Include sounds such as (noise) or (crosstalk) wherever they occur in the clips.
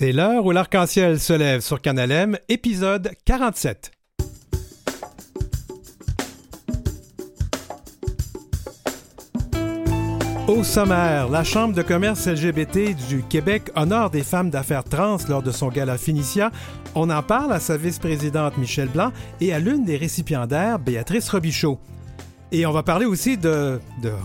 C'est l'heure où l'arc-en-ciel se lève sur Canal M, épisode 47. Au sommaire, la Chambre de commerce LGBT du Québec honore des femmes d'affaires trans lors de son gala Finicia. On en parle à sa vice-présidente Michel Blanc et à l'une des récipiendaires, Béatrice Robichaud. Et on va parler aussi de,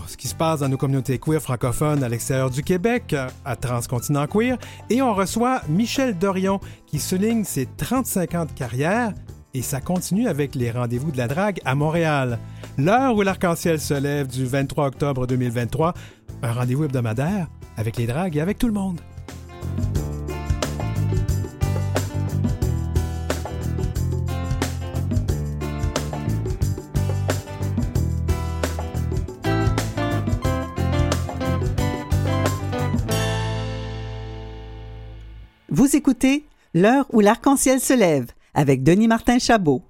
ce qui se passe dans nos communautés queer francophones à l'extérieur du Québec, à Transcontinent Queer. Et on reçoit Michel Dorion qui souligne ses 35 ans de carrière et ça continue avec les rendez-vous de la drague à Montréal. L'heure où l'arc-en-ciel se lève du 23 octobre 2023, un rendez-vous hebdomadaire avec les dragues et avec tout le monde. Vous écoutez L'heure où l'arc-en-ciel se lève avec Denis Martin Chabot.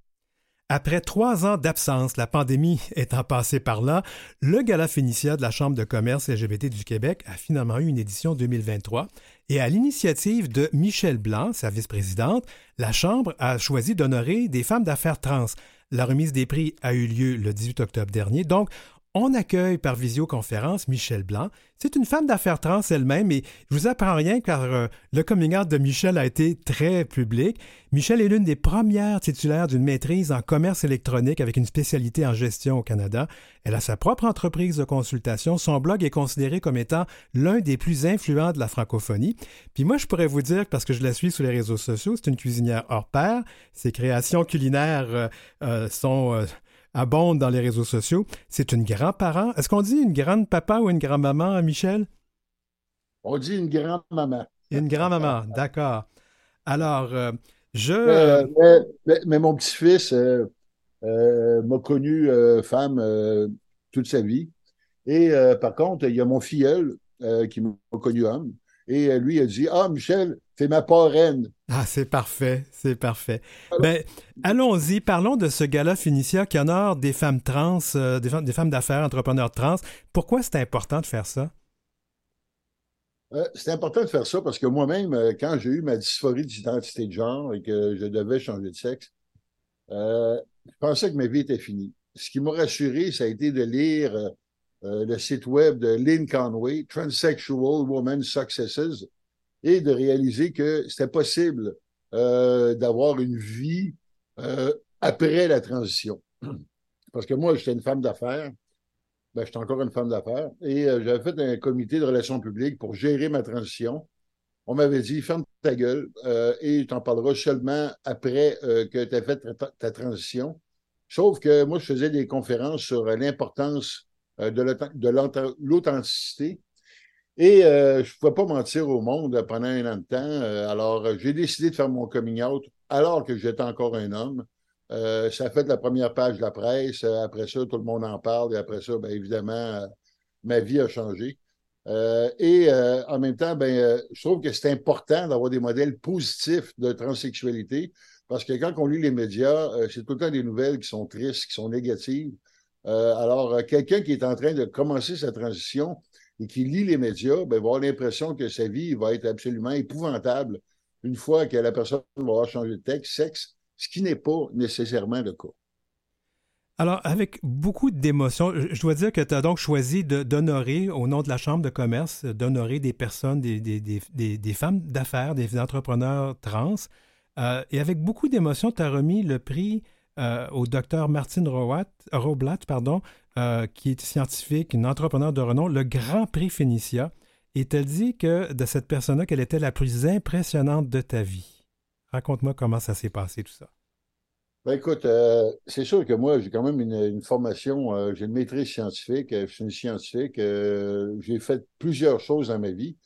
Après trois ans d'absence, la pandémie (laughs) étant passée par là, le Gala Phénicia de la Chambre de commerce LGBT du Québec a finalement eu une édition 2023 et à l'initiative de Michel Blanc, sa vice-présidente, la Chambre a choisi d'honorer des femmes d'affaires trans. La remise des prix a eu lieu le 18 octobre dernier, donc on accueille par visioconférence Michel Blanc. C'est une femme d'affaires trans elle-même et je vous apprends rien car euh, le coming out de Michel a été très public. Michel est l'une des premières titulaires d'une maîtrise en commerce électronique avec une spécialité en gestion au Canada. Elle a sa propre entreprise de consultation. Son blog est considéré comme étant l'un des plus influents de la francophonie. Puis moi, je pourrais vous dire, parce que je la suis sur les réseaux sociaux, c'est une cuisinière hors pair. Ses créations culinaires euh, euh, sont abonde dans les réseaux sociaux. C'est une grand-parent. Est-ce qu'on dit une grande-papa ou une grand-maman, Michel? On dit une grand-maman. Une grand-maman, d'accord. Alors, euh, je... Euh, mais, mon petit-fils euh, m'a connu femme toute sa vie. Et par contre, il y a mon filleul qui m'a connu homme. Et lui a dit, ah, Michel, c'est ma parraine. Ah, c'est parfait, c'est parfait. Ben, allons-y, parlons de ce gala Finicia qui honore des femmes trans, euh, des, femmes, d'affaires, entrepreneurs trans. Pourquoi c'est important de faire ça? Euh, c'est important de faire ça parce que moi-même, euh, quand j'ai eu ma dysphorie d'identité de genre et que je devais changer de sexe, je pensais que ma vie était finie. Ce qui m'a rassuré, ça a été de lire le site web de Lynn Conway, Transsexual Woman Successes, et de réaliser que c'était possible euh, d'avoir une vie euh, après la transition. (clears throat) Parce que moi, j'étais une femme d'affaires. Ben, j'étais encore une femme d'affaires. Et euh, j'avais fait un comité de relations publiques pour gérer ma transition. On m'avait dit, ferme ta gueule et tu en parleras seulement après que tu as fait ta, transition. Sauf que moi, je faisais des conférences sur l'importance de l'authenticité et euh, je ne pouvais pas mentir au monde pendant un an de temps. Euh, alors, euh, j'ai décidé de faire mon coming out alors que j'étais encore un homme. ça a fait la première page de la presse. après ça, tout le monde en parle. Et après ça, bien évidemment, ma vie a changé. et en même temps, ben, je trouve que c'est important d'avoir des modèles positifs de transsexualité parce que quand on lit les médias, c'est tout le temps des nouvelles qui sont tristes, qui sont négatives. alors, quelqu'un qui est en train de commencer sa transition, et qui lit les médias, ben, va avoir l'impression que sa vie va être absolument épouvantable une fois que la personne va avoir changé de texte, sexe, ce qui n'est pas nécessairement le cas. Alors, avec beaucoup d'émotion, je dois dire que tu as donc choisi d'honorer, au nom de la Chambre de commerce, d'honorer des personnes, des, des, des, des femmes d'affaires, des entrepreneurs trans. Euh, et avec beaucoup d'émotion, tu as remis le prix euh, au docteur Martine Roblat, pardon, euh, qui est scientifique, une entrepreneur de renom, le Grand Prix Phénicia. Et elle dit que de cette personne-là, qu'elle était la plus impressionnante de ta vie. Raconte-moi comment ça s'est passé tout ça. Ben écoute, euh, c'est sûr que moi, j'ai quand même une, formation, j'ai une maîtrise scientifique, je suis une scientifique, j'ai fait plusieurs choses dans ma vie.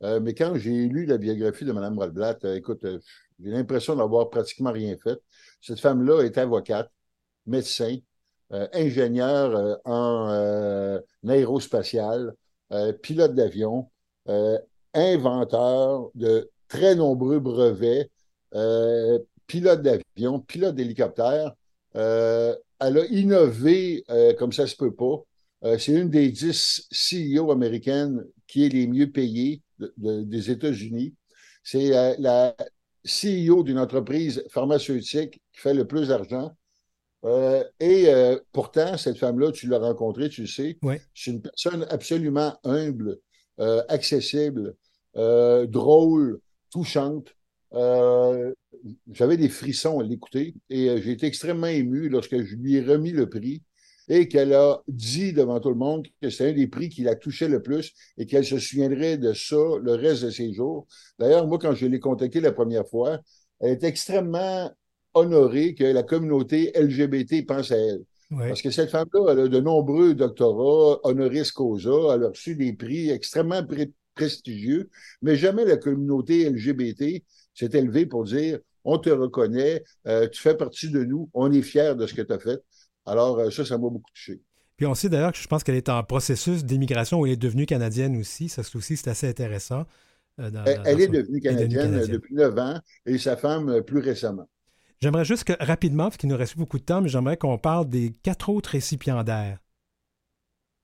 mais quand j'ai lu la biographie de Mme Roblat, écoute, j'ai l'impression d'avoir pratiquement rien fait. Cette femme-là est avocate, médecin, euh, ingénieur euh, en euh, aérospatial, pilote d'avion, inventeur de très nombreux brevets, pilote d'avion, pilote d'hélicoptère. elle a innové comme ça se peut pas. c'est une des dix CEO américaines qui est les mieux payées des États-Unis. C'est la CEO d'une entreprise pharmaceutique qui fait le plus d'argent. Euh, et euh, pourtant, cette femme-là, tu l'as rencontrée, tu le sais, c'est une personne absolument humble, euh, accessible, drôle, touchante. J'avais des frissons à l'écouter et j'ai été extrêmement ému lorsque je lui ai remis le prix et qu'elle a dit devant tout le monde que c'est un des prix qui la touchait le plus et qu'elle se souviendrait de ça le reste de ses jours. D'ailleurs, moi, quand je l'ai contactée la première fois, elle est extrêmement honorée que la communauté LGBT pense à elle. Parce que cette femme-là, elle a de nombreux doctorats honoris causa, elle a reçu des prix extrêmement prestigieux, mais jamais la communauté LGBT s'est élevée pour dire on te reconnaît, euh, tu fais partie de nous, on est fiers de ce que tu as fait. Alors, euh, ça, ça m'a beaucoup touché. Puis on sait d'ailleurs que je pense qu'elle est en processus d'immigration où elle est devenue canadienne aussi. Ça aussi, c'est assez intéressant. Euh, elle, est devenue canadienne, depuis neuf ans et sa femme euh, plus récemment. J'aimerais juste que rapidement, parce qu'il nous reste beaucoup de temps, mais j'aimerais qu'on parle des quatre autres récipiendaires.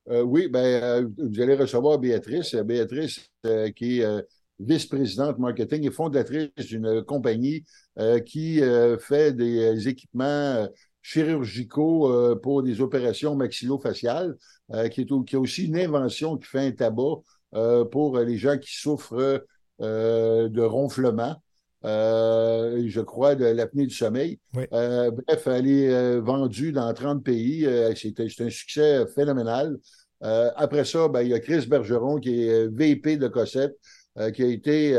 oui, ben, vous allez recevoir Béatrice. Béatrice, qui est vice-présidente marketing et fondatrice d'une compagnie qui fait des équipements chirurgicaux euh, pour des opérations maxillofaciales, euh, qui, est, qui aussi une invention qui fait un tabac euh, pour les gens qui souffrent de ronflement. je crois, de l'apnée du sommeil. bref, elle est vendue dans 30 pays. c'est un succès phénoménal. après ça, ben, il y a Chris Bergeron, qui est VP de Cossette, qui a été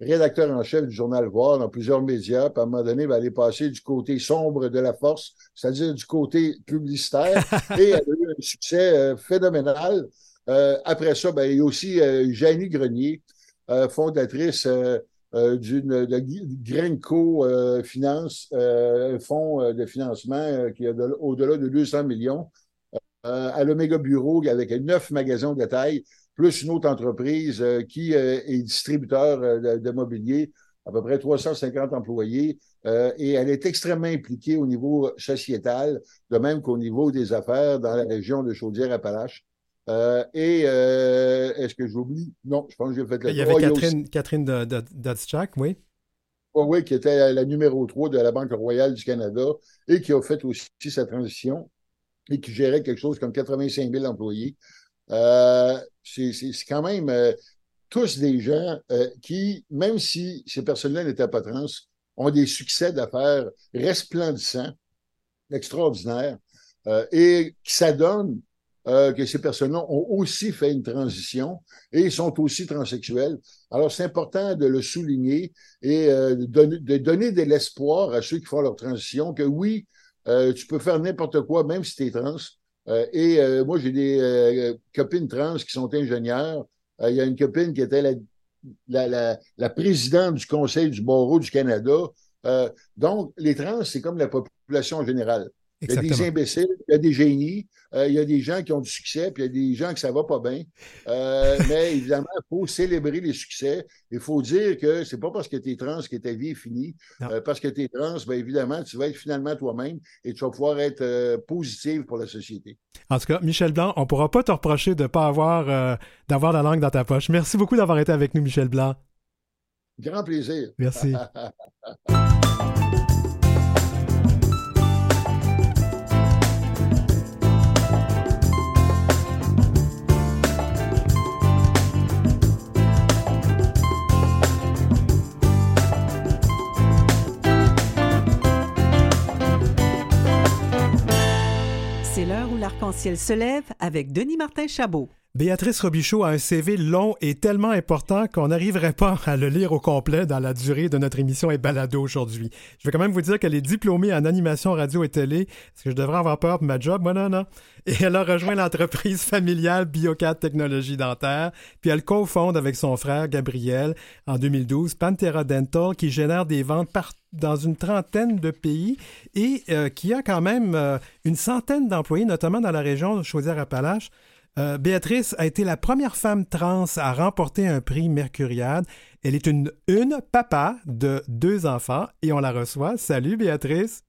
rédacteur en chef du journal Voir dans plusieurs médias. Puis à un moment donné, ben, elle est passée du côté sombre de la force, c'est-à-dire du côté publicitaire, (laughs) et elle a eu un succès euh, phénoménal. Euh, après ça, ben, il y a aussi euh, Janie Grenier, fondatrice d'une de Grenco Finance, un fonds de financement qui a au-delà de 200 millions. à l'Omega Bureau avec neuf magasins de taille plus une autre entreprise euh, qui euh, est distributeur euh, de, mobilier, à peu près 350 employés, et elle est extrêmement impliquée au niveau sociétal, de même qu'au niveau des affaires dans la région de Chaudière-Appalaches. et est-ce que j'oublie? Non, je pense que j'ai fait la Il y avait Catherine, Catherine oui. oui, qui était la numéro 3 de la Banque royale du Canada et qui a fait aussi sa transition et qui gérait quelque chose comme 85 000 employés. Euh, c'est quand même euh, tous des gens euh, qui, même si ces personnes-là n'étaient pas trans, ont des succès d'affaires resplendissants, extraordinaires, et qui s'adonnent que ces personnes-là ont aussi fait une transition et sont aussi transsexuels. Alors, c'est important de le souligner et de, donner de l'espoir à ceux qui font leur transition que oui, tu peux faire n'importe quoi, même si tu es trans, euh, et euh, moi, j'ai des euh, copines trans qui sont ingénieurs. Il y a une copine qui était la, présidente du Conseil du barreau du Canada. donc, les trans, c'est comme la population générale. Il y a des imbéciles, il y a des génies, euh, il y a des gens qui ont du succès, puis il y a des gens que ça va pas bien. Euh, (laughs) mais évidemment, il faut célébrer les succès. Il faut dire que c'est pas parce que tu es trans que ta vie est finie. Euh, parce que tu es trans, bien évidemment, tu vas être finalement toi-même et tu vas pouvoir être positive pour la société. En tout cas, Michel Blanc, on ne pourra pas te reprocher de ne pas avoir d'avoir la langue dans ta poche. Merci beaucoup d'avoir été avec nous, Michel Blanc. Grand plaisir. Merci. (laughs) l'arc-en-ciel se lève avec Denis Martin Chabot. Béatrice Robichaud a un CV long et tellement important qu'on n'arriverait pas à le lire au complet dans la durée de notre émission et balado aujourd'hui. Je vais quand même vous dire qu'elle est diplômée en animation radio et télé. Est-ce que je devrais avoir peur de ma job? Moi, non, non. Et elle a rejoint l'entreprise familiale Biocat Technologie Dentaire, puis elle cofonde avec son frère Gabriel en 2012 Pantera Dental qui génère des ventes dans une trentaine de pays et euh, qui a quand même euh, une centaine d'employés, notamment dans la région de Chaudière-Appalaches. Euh, Béatrice a été la première femme trans à remporter un prix Mercuriade. Elle est une, une papa de deux enfants et on la reçoit. Salut Béatrice.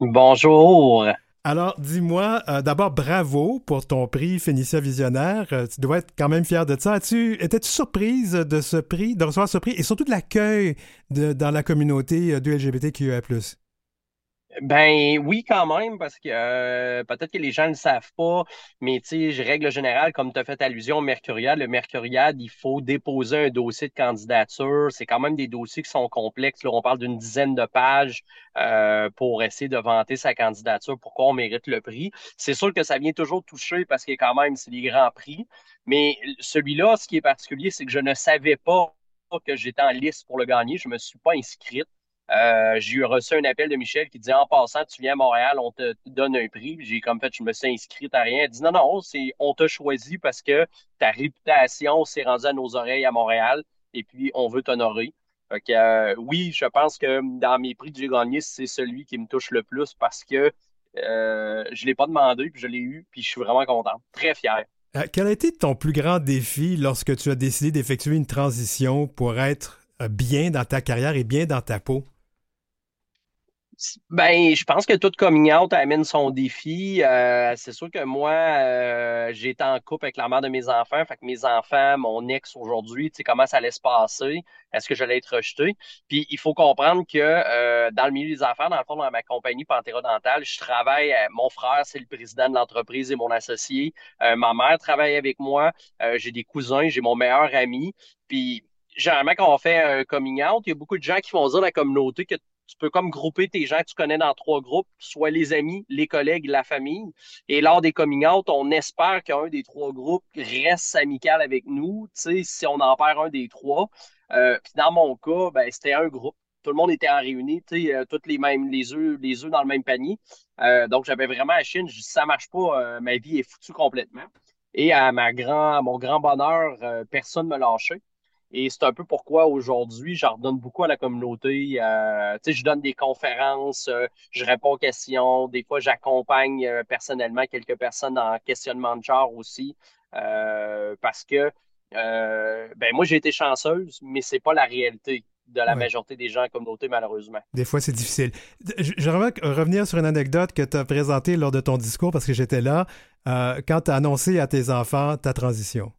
Bonjour. Alors, dis-moi, euh, d'abord, bravo pour ton prix Phénicia Visionnaire. Euh, tu dois être quand même fier de ça. As-tu, étais-tu surprise de ce prix, de recevoir ce prix et surtout de l'accueil dans la communauté de LGBTQIA+. Ben oui, quand même, parce que euh, peut-être que les gens ne le savent pas, mais tu sais, règle générale, comme tu as fait allusion au Mercurial, le Mercurial, il faut déposer un dossier de candidature. C'est quand même des dossiers qui sont complexes. Là, on parle d'une dizaine de pages euh, pour essayer de vanter sa candidature, pourquoi on mérite le prix. C'est sûr que ça vient toujours toucher parce que quand même, c'est des grands prix. Mais celui-là, ce qui est particulier, c'est que je ne savais pas que j'étais en liste pour le gagner. Je ne me suis pas inscrite. Euh, j'ai reçu un appel de Michel qui disait en passant, tu viens à Montréal, on te donne un prix. J'ai comme fait, je me suis inscrit à rien. Elle dit non, non, c'est on t'a choisi parce que ta réputation s'est rendue à nos oreilles à Montréal et puis on veut t'honorer. Fait euh, oui, je pense que dans mes prix que j'ai gagnés, c'est celui qui me touche le plus parce que euh, je ne l'ai pas demandé, puis je l'ai eu, puis je suis vraiment content. Très fier. quel a été ton plus grand défi lorsque tu as décidé d'effectuer une transition pour être bien dans ta carrière et bien dans ta peau? Ben, je pense que toute coming out amène son défi. Euh, c'est sûr que moi, euh, été en couple avec la mère de mes enfants. Fait que mes enfants, mon ex aujourd'hui, tu sais, comment ça allait se passer? Est-ce que j'allais être rejeté? Puis il faut comprendre que euh, dans le milieu des affaires, dans le fond, dans ma compagnie Dentale, je travaille, mon frère, c'est le président de l'entreprise et mon associé. ma mère travaille avec moi. j'ai des cousins, j'ai mon meilleur ami. Puis généralement, quand on fait un coming out, il y a beaucoup de gens qui vont dire à la communauté que tu peux comme grouper tes gens que tu connais dans trois groupes, soit les amis, les collègues, la famille. Et lors des coming out, on espère qu'un des trois groupes reste amical avec nous, tu sais, si on en perd un des trois. Euh, puis dans mon cas, ben, c'était un groupe. Tout le monde était en réuni, tu sais, euh, toutes les mêmes, les œufs, les œufs dans le même panier. Euh, donc, j'avais vraiment à Chine. Je dis, ça marche pas, ma vie est foutue complètement. Et à, ma grand, mon grand bonheur, personne ne me lâchait. Et c'est un peu pourquoi aujourd'hui, j'en redonne beaucoup à la communauté. Euh, je donne des conférences, euh, je réponds aux questions. Des fois, j'accompagne euh, personnellement quelques personnes en questionnement de genre aussi. Euh, parce que ben moi, j'ai été chanceuse, mais c'est pas la réalité de la majorité des gens en communauté, malheureusement. Des fois, c'est difficile. Je, je revenir sur une anecdote que tu as présentée lors de ton discours parce que j'étais là quand tu as annoncé à tes enfants ta transition.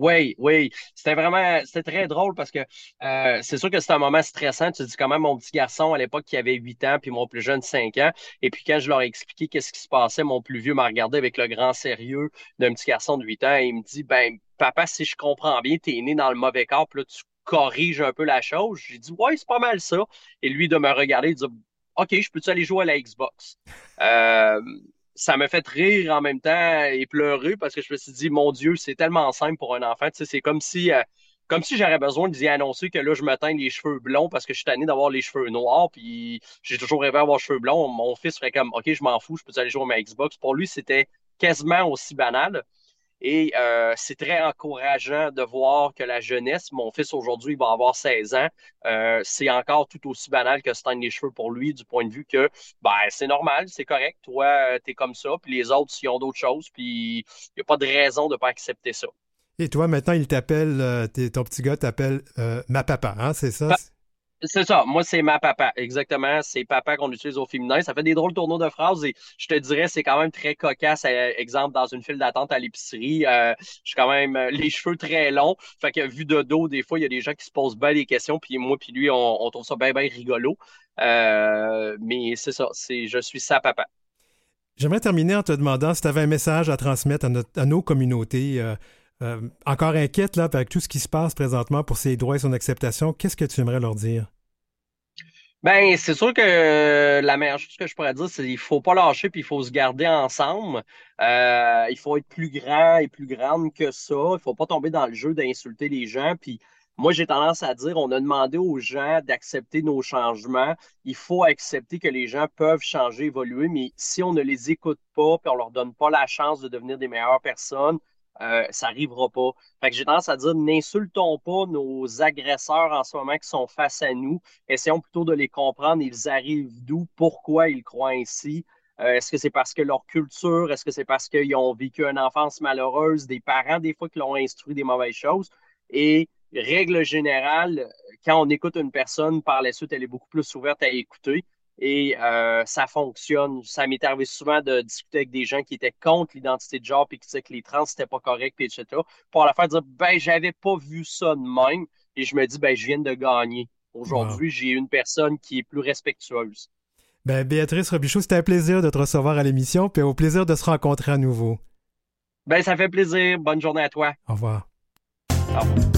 Oui, oui. C'était vraiment, c'était très drôle parce que euh, c'est sûr que c'était un moment stressant. Tu dis quand même mon petit garçon à l'époque qui avait 8 ans, puis mon plus jeune 5 ans. Et puis quand je leur ai expliqué qu'est-ce qui se passait, mon plus vieux m'a regardé avec le grand sérieux d'un petit garçon de 8 ans et il me dit, ben, papa, si je comprends bien, t'es né dans le mauvais corps, puis là, tu corriges un peu la chose. J'ai dit, ouais, c'est pas mal ça. Et lui, de me regarder, il dit, OK, je peux-tu aller jouer à la Xbox? Euh, ça m'a fait rire en même temps et pleurer parce que je me suis dit, mon Dieu, c'est tellement simple pour un enfant. C'est comme si, euh, comme si j'aurais besoin de lui annoncer que là, je me teins les cheveux blonds parce que je suis tanné d'avoir les cheveux noirs. Puis j'ai toujours rêvé d'avoir les cheveux blonds. Mon fils ferait comme, OK, je m'en fous, je peux aller jouer à ma Xbox? Pour lui, c'était quasiment aussi banal. Et euh, c'est très encourageant de voir que la jeunesse, mon fils aujourd'hui va avoir 16 ans, euh, c'est encore tout aussi banal que se teindre les cheveux pour lui, du point de vue que ben, c'est normal, c'est correct, toi, euh, tu es comme ça, puis les autres, s'ils ont d'autres choses, puis il n'y a pas de raison de ne pas accepter ça. Et toi, maintenant, il t'appelle, ton petit gars t'appelle ma papa, hein, c'est ça? C'est ça. Moi, c'est ma papa. Exactement. C'est papa qu'on utilise au féminin. Ça fait des drôles de tourneaux de phrases et je te dirais, c'est quand même très cocasse. Euh, exemple, dans une file d'attente à l'épicerie, euh, j'ai quand même euh, les cheveux très longs. Fait que vu de dos, des fois, il y a des gens qui se posent bien des questions. Puis moi, puis lui, on, trouve ça bien, bien rigolo. mais c'est ça. C'est je suis sa papa. J'aimerais terminer en te demandant si tu avais un message à transmettre à, nos communautés. Encore inquiète là, avec tout ce qui se passe présentement pour ses droits et son acceptation, qu'est-ce que tu aimerais leur dire? Ben, c'est sûr que la meilleure chose que je pourrais dire, c'est qu'il faut pas lâcher puis il faut se garder ensemble. Euh, il faut être plus grand et plus grande que ça. Il faut pas tomber dans le jeu d'insulter les gens. Puis moi, j'ai tendance à dire, on a demandé aux gens d'accepter nos changements. Il faut accepter que les gens peuvent changer, évoluer, mais si on ne les écoute pas puis on leur donne pas la chance de devenir des meilleures personnes, euh, ça n'arrivera pas. Fait que j'ai tendance à dire, n'insultons pas nos agresseurs en ce moment qui sont face à nous. Essayons plutôt de les comprendre. Ils arrivent d'où, pourquoi ils croient ainsi? Euh, est-ce que c'est parce que leur culture, est-ce que c'est parce qu'ils ont vécu une enfance malheureuse, des parents des fois qui l'ont instruit des mauvaises choses? Et règle générale, quand on écoute une personne, par la suite, elle est beaucoup plus ouverte à écouter. Et euh, ça fonctionne. Ça m'est arrivé souvent de discuter avec des gens qui étaient contre l'identité de genre puis qui disaient que les trans c'était pas correct puis etc. Pour la faire dire ben j'avais pas vu ça de même et je me dis ben je viens de gagner. Aujourd'hui, j'ai une personne qui est plus respectueuse. Ben, Béatrice Robichaud, c'était un plaisir de te recevoir à l'émission, puis au plaisir de se rencontrer à nouveau. Ben, ça fait plaisir. Bonne journée à toi. Au revoir. Au revoir.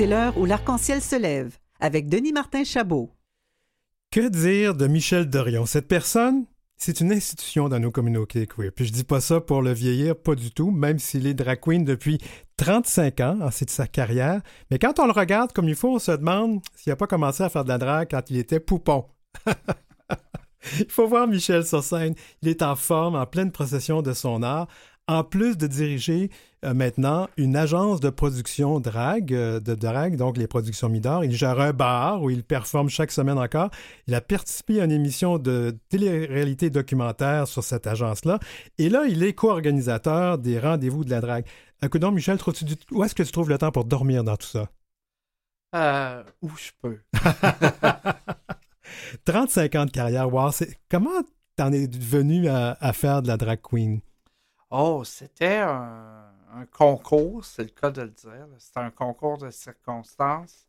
C'est l'heure où l'arc-en-ciel se lève avec Denis Martin Chabot. Que dire de Michel Dorion? Cette personne, c'est une institution dans nos communautés queer. Puis je dis pas ça pour le vieillir, pas du tout, même s'il est drag queen depuis 35 ans, c'est de sa carrière. Mais quand on le regarde comme il faut, on se demande s'il n'a pas commencé à faire de la drague quand il était poupon. (laughs) il faut voir Michel sur scène. Il est en forme, en pleine procession de son art en plus de diriger maintenant une agence de production drag, euh, de drag, donc les productions Midor. Il gère un bar où il performe chaque semaine encore. Il a participé à une émission de télé-réalité documentaire sur cette agence-là. Et là, il est co-organisateur des rendez-vous de la drague. donc, Michel, où est-ce que tu trouves le temps pour dormir dans tout ça? Euh, où je peux. (laughs) 35 ans de carrière, wow. Comment t'en es venu à faire de la drag queen? Oh, c'était un, concours, c'est le cas de le dire. C'était un concours de circonstances.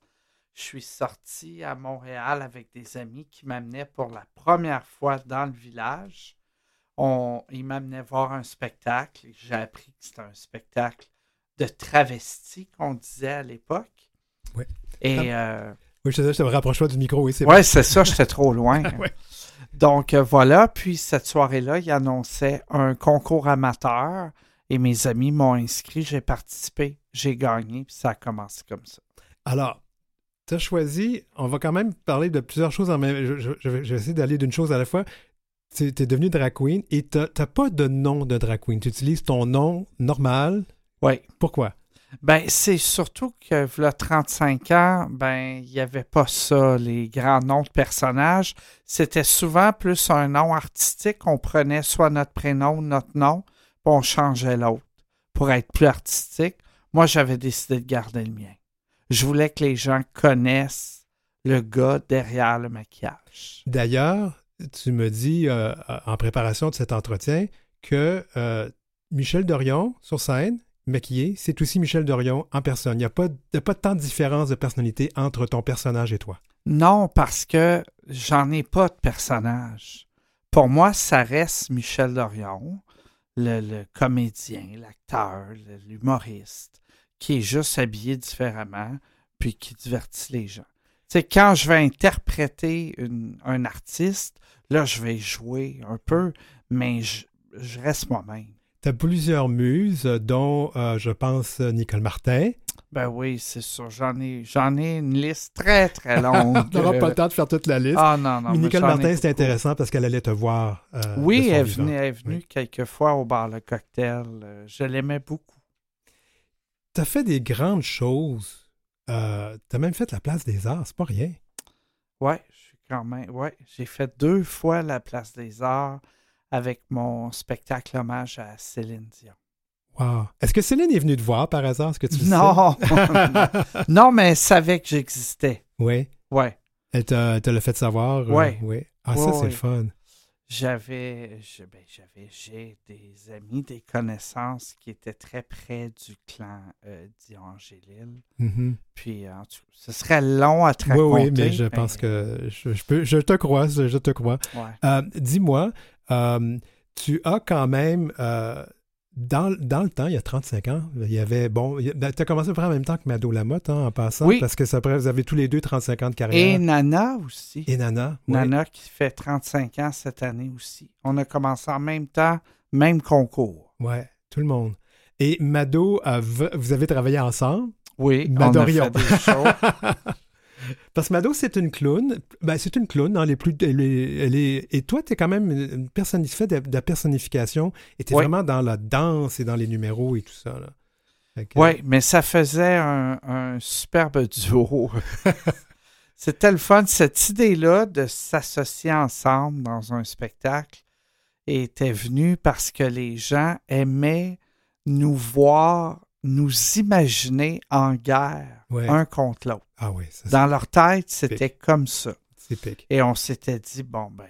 Je suis sorti à Montréal avec des amis qui m'amenaient pour la première fois dans le village. On, ils m'amenaient voir un spectacle. J'ai appris que c'était un spectacle de travesti qu'on disait à l'époque. Oui. Et, ah. euh, oui, je, te me rapproche du micro, oui, c'est Oui, c'est ça, j'étais trop (laughs) loin. Donc euh, voilà, puis cette soirée-là, il annonçait un concours amateur et mes amis m'ont inscrit, j'ai participé, j'ai gagné, puis ça a commencé comme ça. Alors, tu as choisi, on va quand même parler de plusieurs choses en même je, je, vais essayer d'aller d'une chose à la fois. Tu es devenu drag queen et tu n'as pas de nom de drag queen. Tu utilises ton nom normal? Oui. Pourquoi? Ben, c'est surtout que, là, 35 ans, ben, il n'y avait pas ça, les grands noms de personnages. C'était souvent plus un nom artistique. On prenait soit notre prénom notre nom, puis on changeait l'autre pour être plus artistique. Moi, j'avais décidé de garder le mien. Je voulais que les gens connaissent le gars derrière le maquillage. D'ailleurs, tu me dis euh, en préparation de cet entretien que euh, Michel Dorion, sur scène, maquillé, c'est aussi Michel Dorion en personne. Il n'y a, pas, pas tant de différence de personnalité entre ton personnage et toi. Non, parce que j'en ai pas de personnage. Pour moi, ça reste Michel Dorion, le, comédien, l'acteur, l'humoriste, qui est juste habillé différemment, puis qui divertit les gens. C'est quand je vais interpréter un artiste, là, je vais jouer un peu, mais je reste moi-même. Tu as plusieurs muses, dont, euh, je pense, Nicole Martin. Ben oui, c'est sûr. J'en ai, j'en ai une liste très, très (laughs) longue. On n'aura pas le temps de faire toute la liste. Ah non, non. Mais Nicole Martin, c'est intéressant parce qu'elle allait te voir. Euh, oui, elle, venait, elle est venue quelques fois au bar Le Cocktail. Euh, je l'aimais beaucoup. Tu as fait des grandes choses. tu as même fait la place des arts, c'est pas rien. Oui, je suis quand même. Ouais, j'ai fait deux fois la place des arts avec mon spectacle hommage à Céline Dion. Wow. Est-ce que Céline est venue te voir par hasard? ce que tu non. (laughs) non, mais elle savait que j'existais. Oui. Oui. Elle te l'a fait savoir? Euh, oui. oui. Ah, ça, c'est le fun. J'avais, ben, j'avais, j'ai des amis, des connaissances qui étaient très près du clan euh, Dion mm-hmm. Puis, ce serait long à te raconter. Oui, oui, mais je pense que je, peux, je te crois, je te crois. Euh, dis-moi, euh, tu as quand même, dans, le temps, il y a 35 ans, il y avait, bon, ben, tu as commencé à faire en même temps que Mado Lamotte, hein, en passant, oui. parce que ça, vous avez tous les deux 35 ans de carrière. Et Nana aussi. Et Nana. Nana qui fait 35 ans cette année aussi. On a commencé en même temps, même concours. Ouais, tout le monde. Et Mado, vous avez travaillé ensemble? Oui, Madorion. on a fait des shows. (laughs) Parce que Mado, c'est une clown. Ben, c'est une clown. Hein, plus, elle est, et toi, tu es quand même une personne qui fait de, la personnification et tu es vraiment dans la danse et dans les numéros et tout ça. Oui, mais ça faisait un, superbe duo. (laughs) C'était le fun. Cette idée-là de s'associer ensemble dans un spectacle était venue parce que les gens aimaient nous voir, nous imaginer en guerre, Ouais. un contre l'autre. Ah oui, ça, Dans leur tête, c'était comme ça. Et on s'était dit, bon, ben,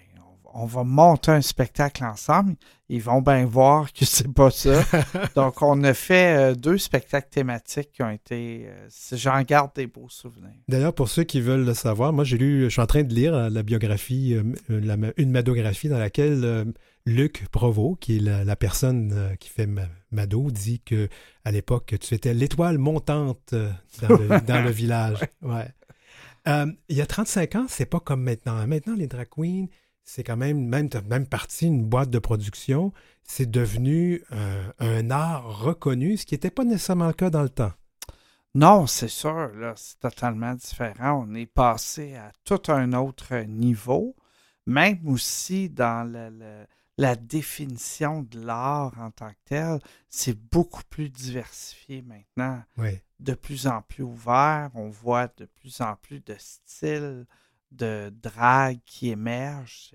on, va monter un spectacle ensemble. Ils vont bien voir que c'est pas ça. (laughs) Donc, on a fait euh, deux spectacles thématiques qui ont été. euh, J'en garde des beaux souvenirs. D'ailleurs, pour ceux qui veulent le savoir, moi j'ai lu, je suis en train de lire euh, la biographie, euh, la- une madographie dans laquelle Luc Provost, qui est la, la personne qui fait ma- Mado, dit que à l'époque tu étais l'étoile montante dans le, (laughs) dans le village. Ouais. Euh, il y a 35 ans, c'est pas comme maintenant. Maintenant, les drag queens, c'est quand même, même, t'as même parti une boîte de production. C'est devenu euh, un art reconnu, ce qui n'était pas nécessairement le cas dans le temps. Non, c'est sûr, là, c'est totalement différent. On est passé à tout un autre niveau, même aussi dans le- le- la définition de l'art en tant que tel. C'est beaucoup plus diversifié maintenant, Oui. de plus en plus ouvert. On voit de plus en plus de styles de drague qui émergent.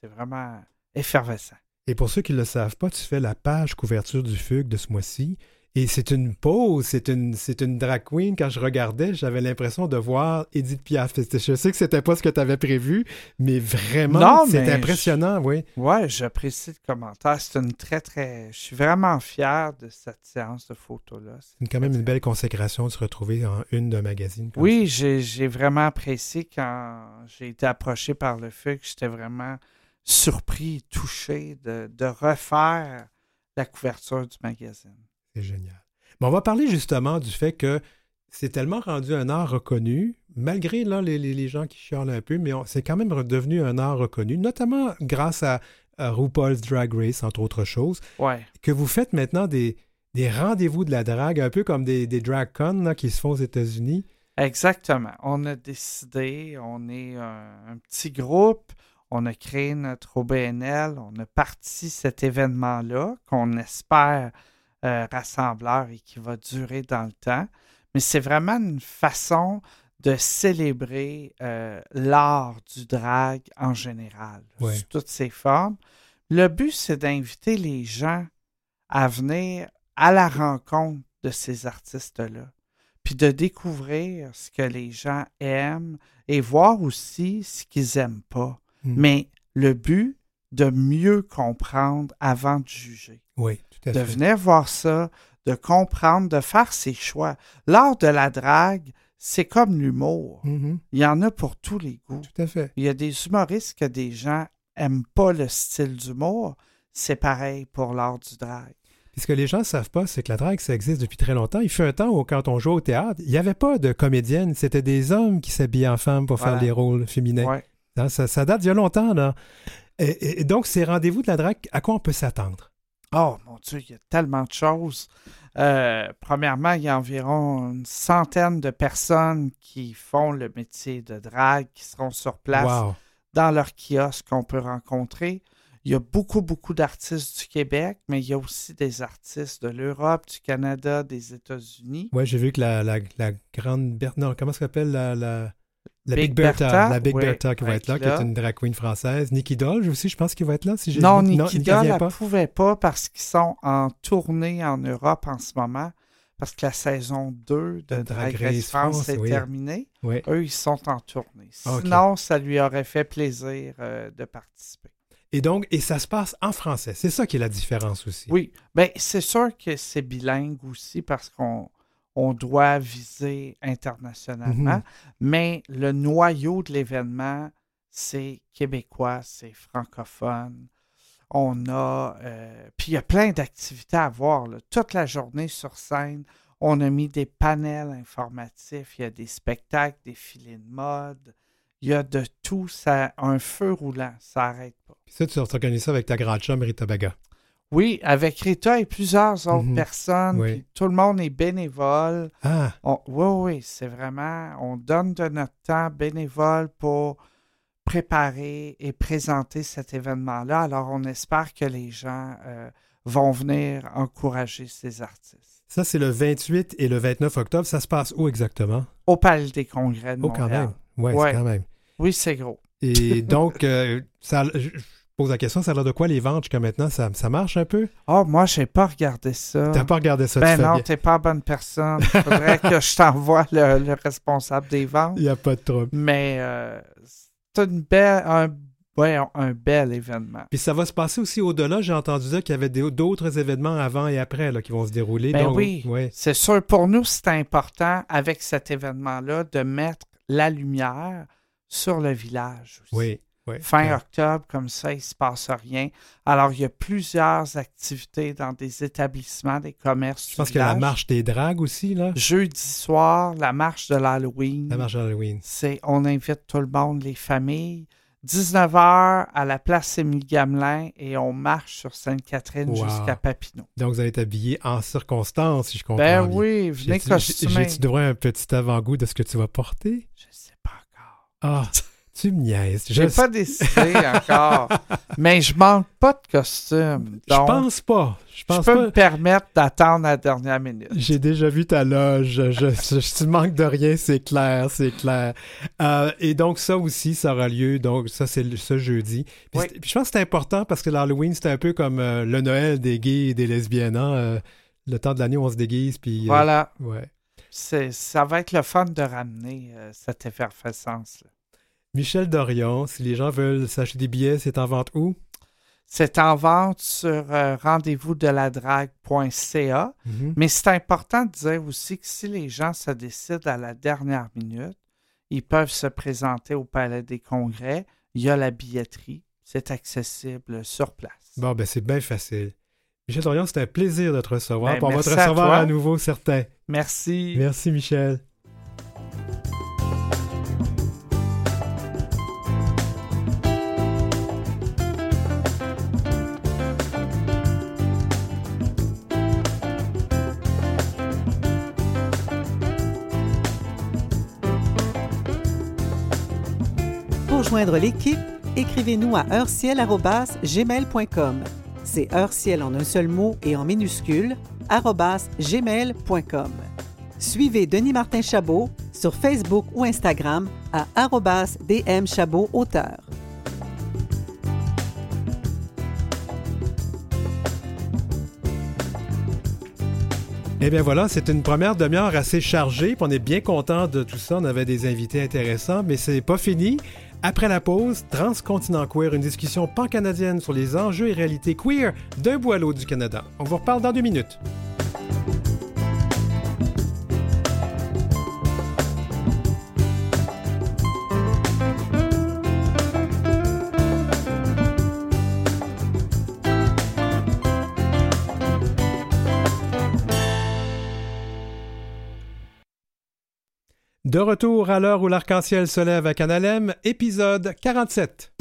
C'est vraiment effervescent. Et pour ceux qui ne le savent pas, tu fais la page couverture du Fugue de ce mois-ci. Et c'est une pause, c'est une, c'est une drag queen. Quand je regardais, j'avais l'impression de voir Edith Piaf. Je sais que c'était pas ce que tu avais prévu, mais vraiment, c'est impressionnant, oui. Ouais, j'apprécie le commentaire. C'est une très, très. Je suis vraiment fier de cette séance de photos-là. C'est quand même une belle consécration de se retrouver en une d'un magazine. comme Oui, j'ai j'ai vraiment apprécié quand j'ai été approché par le fait que j'étais vraiment surpris, touché de, de refaire la couverture du magazine. C'est génial. Mais on va parler justement du fait que c'est tellement rendu un art reconnu, malgré là, les, les- gens qui chialent un peu, mais c'est quand même redevenu un art reconnu, notamment grâce à, à RuPaul's Drag Race, entre autres choses, Ouais. que vous faites maintenant des, des rendez-vous de la drague, un peu comme des, des drag cons là, qui se font aux États-Unis. Exactement. On a décidé, on est un, un petit groupe, on a créé notre OBNL, on a parti cet événement-là qu'on espère euh, rassembleur et qui va durer dans le temps. Mais c'est vraiment une façon de célébrer euh, l'art du drag en général, Ouais. sous toutes ses formes. Le but, c'est d'inviter les gens à venir à la rencontre de ces artistes-là puis de découvrir ce que les gens aiment et voir aussi ce qu'ils aiment pas. Mm. Mais le but de mieux comprendre avant de juger. Oui, De venir voir ça, de comprendre, de faire ses choix. L'art de la drague, c'est comme l'humour. Mhm, Il y en a pour tous les goûts. tout à fait. Il y a des humoristes que des gens aiment pas le style d'humour. C'est pareil pour l'art du drag. Puis ce que les gens ne savent pas, c'est que la drague, ça existe depuis très longtemps. Il fut un temps où, quand on jouait au théâtre, il n'y avait pas de comédienne. C'était des hommes qui s'habillaient en femmes pour faire des rôles féminins. Ouais. Ça, ça date d'il y a longtemps, là. Et, et donc, ces rendez-vous de la drague, à quoi on peut s'attendre? Oh mon Dieu, il y a tellement de choses. Euh, premièrement, il y a environ une centaine de personnes qui font le métier de drague, qui seront sur place Wow! dans leur kiosque qu'on peut rencontrer. Il y a beaucoup, beaucoup d'artistes du Québec, mais il y a aussi des artistes de l'Europe, du Canada, des États-Unis. Ouais, j'ai vu que la, la, la grande non, comment ça s'appelle la, la, la Big, Big Bertha, Bertha, la Big Bertha qui va être là, qui est une drag queen française. Nikki Doll aussi, je pense qu'il va être là. Si j'ai Non, elle Doll, elle ne pouvait pas parce qu'ils sont en tournée en Europe en ce moment, parce que la saison 2 de De Drag Race France France, est oui. terminée. Eux, ils sont en tournée. Ok. Sinon, ça lui aurait fait plaisir euh, de participer. Et donc, et ça se passe en français. C'est ça qui est la différence aussi. Oui, ben c'est sûr que c'est bilingue aussi parce qu'on on doit viser internationalement, Mhm. mais le noyau de l'événement, c'est québécois, c'est francophone. On a, euh, puis il y a plein d'activités à voir. là. Toute la journée sur scène, on a mis des panels informatifs, il y a des spectacles, des filets de mode, il y a de tout, ça, un feu roulant, ça n'arrête pas. Puis ça, tu organises ça avec ta grande chum, Rita Baga. Oui, avec Rita et plusieurs autres Mhm. personnes, Oui. puis tout le monde est bénévole. Ah, On- oui, oui, c'est vraiment, on donne de notre temps bénévole pour préparer et présenter cet événement-là. Alors, on espère que les gens euh, vont venir encourager ces artistes. ça, c'est le 28 et le 29 octobre. Ça se passe où exactement? Au Palais des Congrès de Oh, quand Montréal. même. Ouais, Ouais. c'est quand même. Oui, c'est gros. Et donc, euh, ça, pose la question, ça a l'air de quoi les ventes jusqu'à maintenant? Ça, ça marche un peu? Oh, moi, j'ai pas regardé ça. T'as pas regardé ça? ben non, t'es pas bonne personne. Faudrait (laughs) que je t'envoie le, le responsable des ventes. Il n'y a pas de trouble. Mais euh, c'est une belle, un, ouais, un, bel événement. Puis ça va se passer aussi au-delà. J'ai entendu dire qu'il y avait d'autres événements avant et après là, qui vont se dérouler. Ben Donc, oui. ouais. C'est sûr, pour nous, c'est important avec cet événement-là de mettre la lumière sur le village aussi. Oui. Fin Ouais. octobre, comme ça, il ne se passe rien. Alors, il y a plusieurs activités dans des établissements, des commerces. Je pense qu'il y a la marche des dragues aussi, là. Jeudi soir, la marche de l'Halloween. La marche d'Halloween. C'est on invite tout le monde, les familles. 19h à la place Émile Gamelin et on marche sur Sainte-Catherine Wow. jusqu'à Papineau. Donc, vous allez être habillé en circonstance, si je comprends Ben bien. oui, venez costumer. J'ai-tu droit à un petit avant-goût de ce que tu vas porter? Je sais pas encore. Ah, tu me niaises. Je, pas décidé encore. (laughs) Mais je manque pas de costume. je pense pas. Je peux pas. me permettre d'attendre la dernière minute. J'ai déjà vu ta loge. Je, je, tu manques de rien, c'est clair, c'est clair. Euh, et donc, ça aussi, ça aura lieu. Donc, ça, c'est ce jeudi. Puis, Oui. c'est- puis je pense que c'est important parce que l'Halloween, c'est un peu comme euh, le Noël des gays et des lesbiennes. hein. Euh, le temps de l'année où on se déguise. Puis, Voilà. ouais. Ça va être le fun de ramener cette effervescence-là. Michel Dorion, si les gens veulent s'acheter des billets, c'est en vente où? C'est en vente sur euh, rendez-vous de la drague.ca. Mhm. Mais c'est important de dire aussi que si les gens se décident à la dernière minute, ils peuvent se présenter au Palais des Congrès. Il y a la billetterie. C'est accessible sur place. Bon, ben, c'est bien facile. Michel Dorion, c'est un plaisir de te recevoir. Ben, on va te à recevoir toi. à, nouveau, certain. Merci. Merci, Michel. Pour joindre l'équipe, écrivez-nous à heurciel.gmail.com. C'est heurciel en un seul mot et en minuscule, gmail.com. Suivez Denis Martin Chabot sur Facebook ou Instagram à DM auteur. Eh bien voilà, c'est une première demi-heure assez chargée, on est bien content de tout ça. On avait des invités intéressants, mais c'est pas fini. Après la pause, Transcontinent Queer, une discussion pan-canadienne sur les enjeux et réalités queer d'un l'autre du Canada. On vous reparle dans deux minutes. De retour à l'heure où l'arc-en-ciel se lève à Canalem, épisode 47.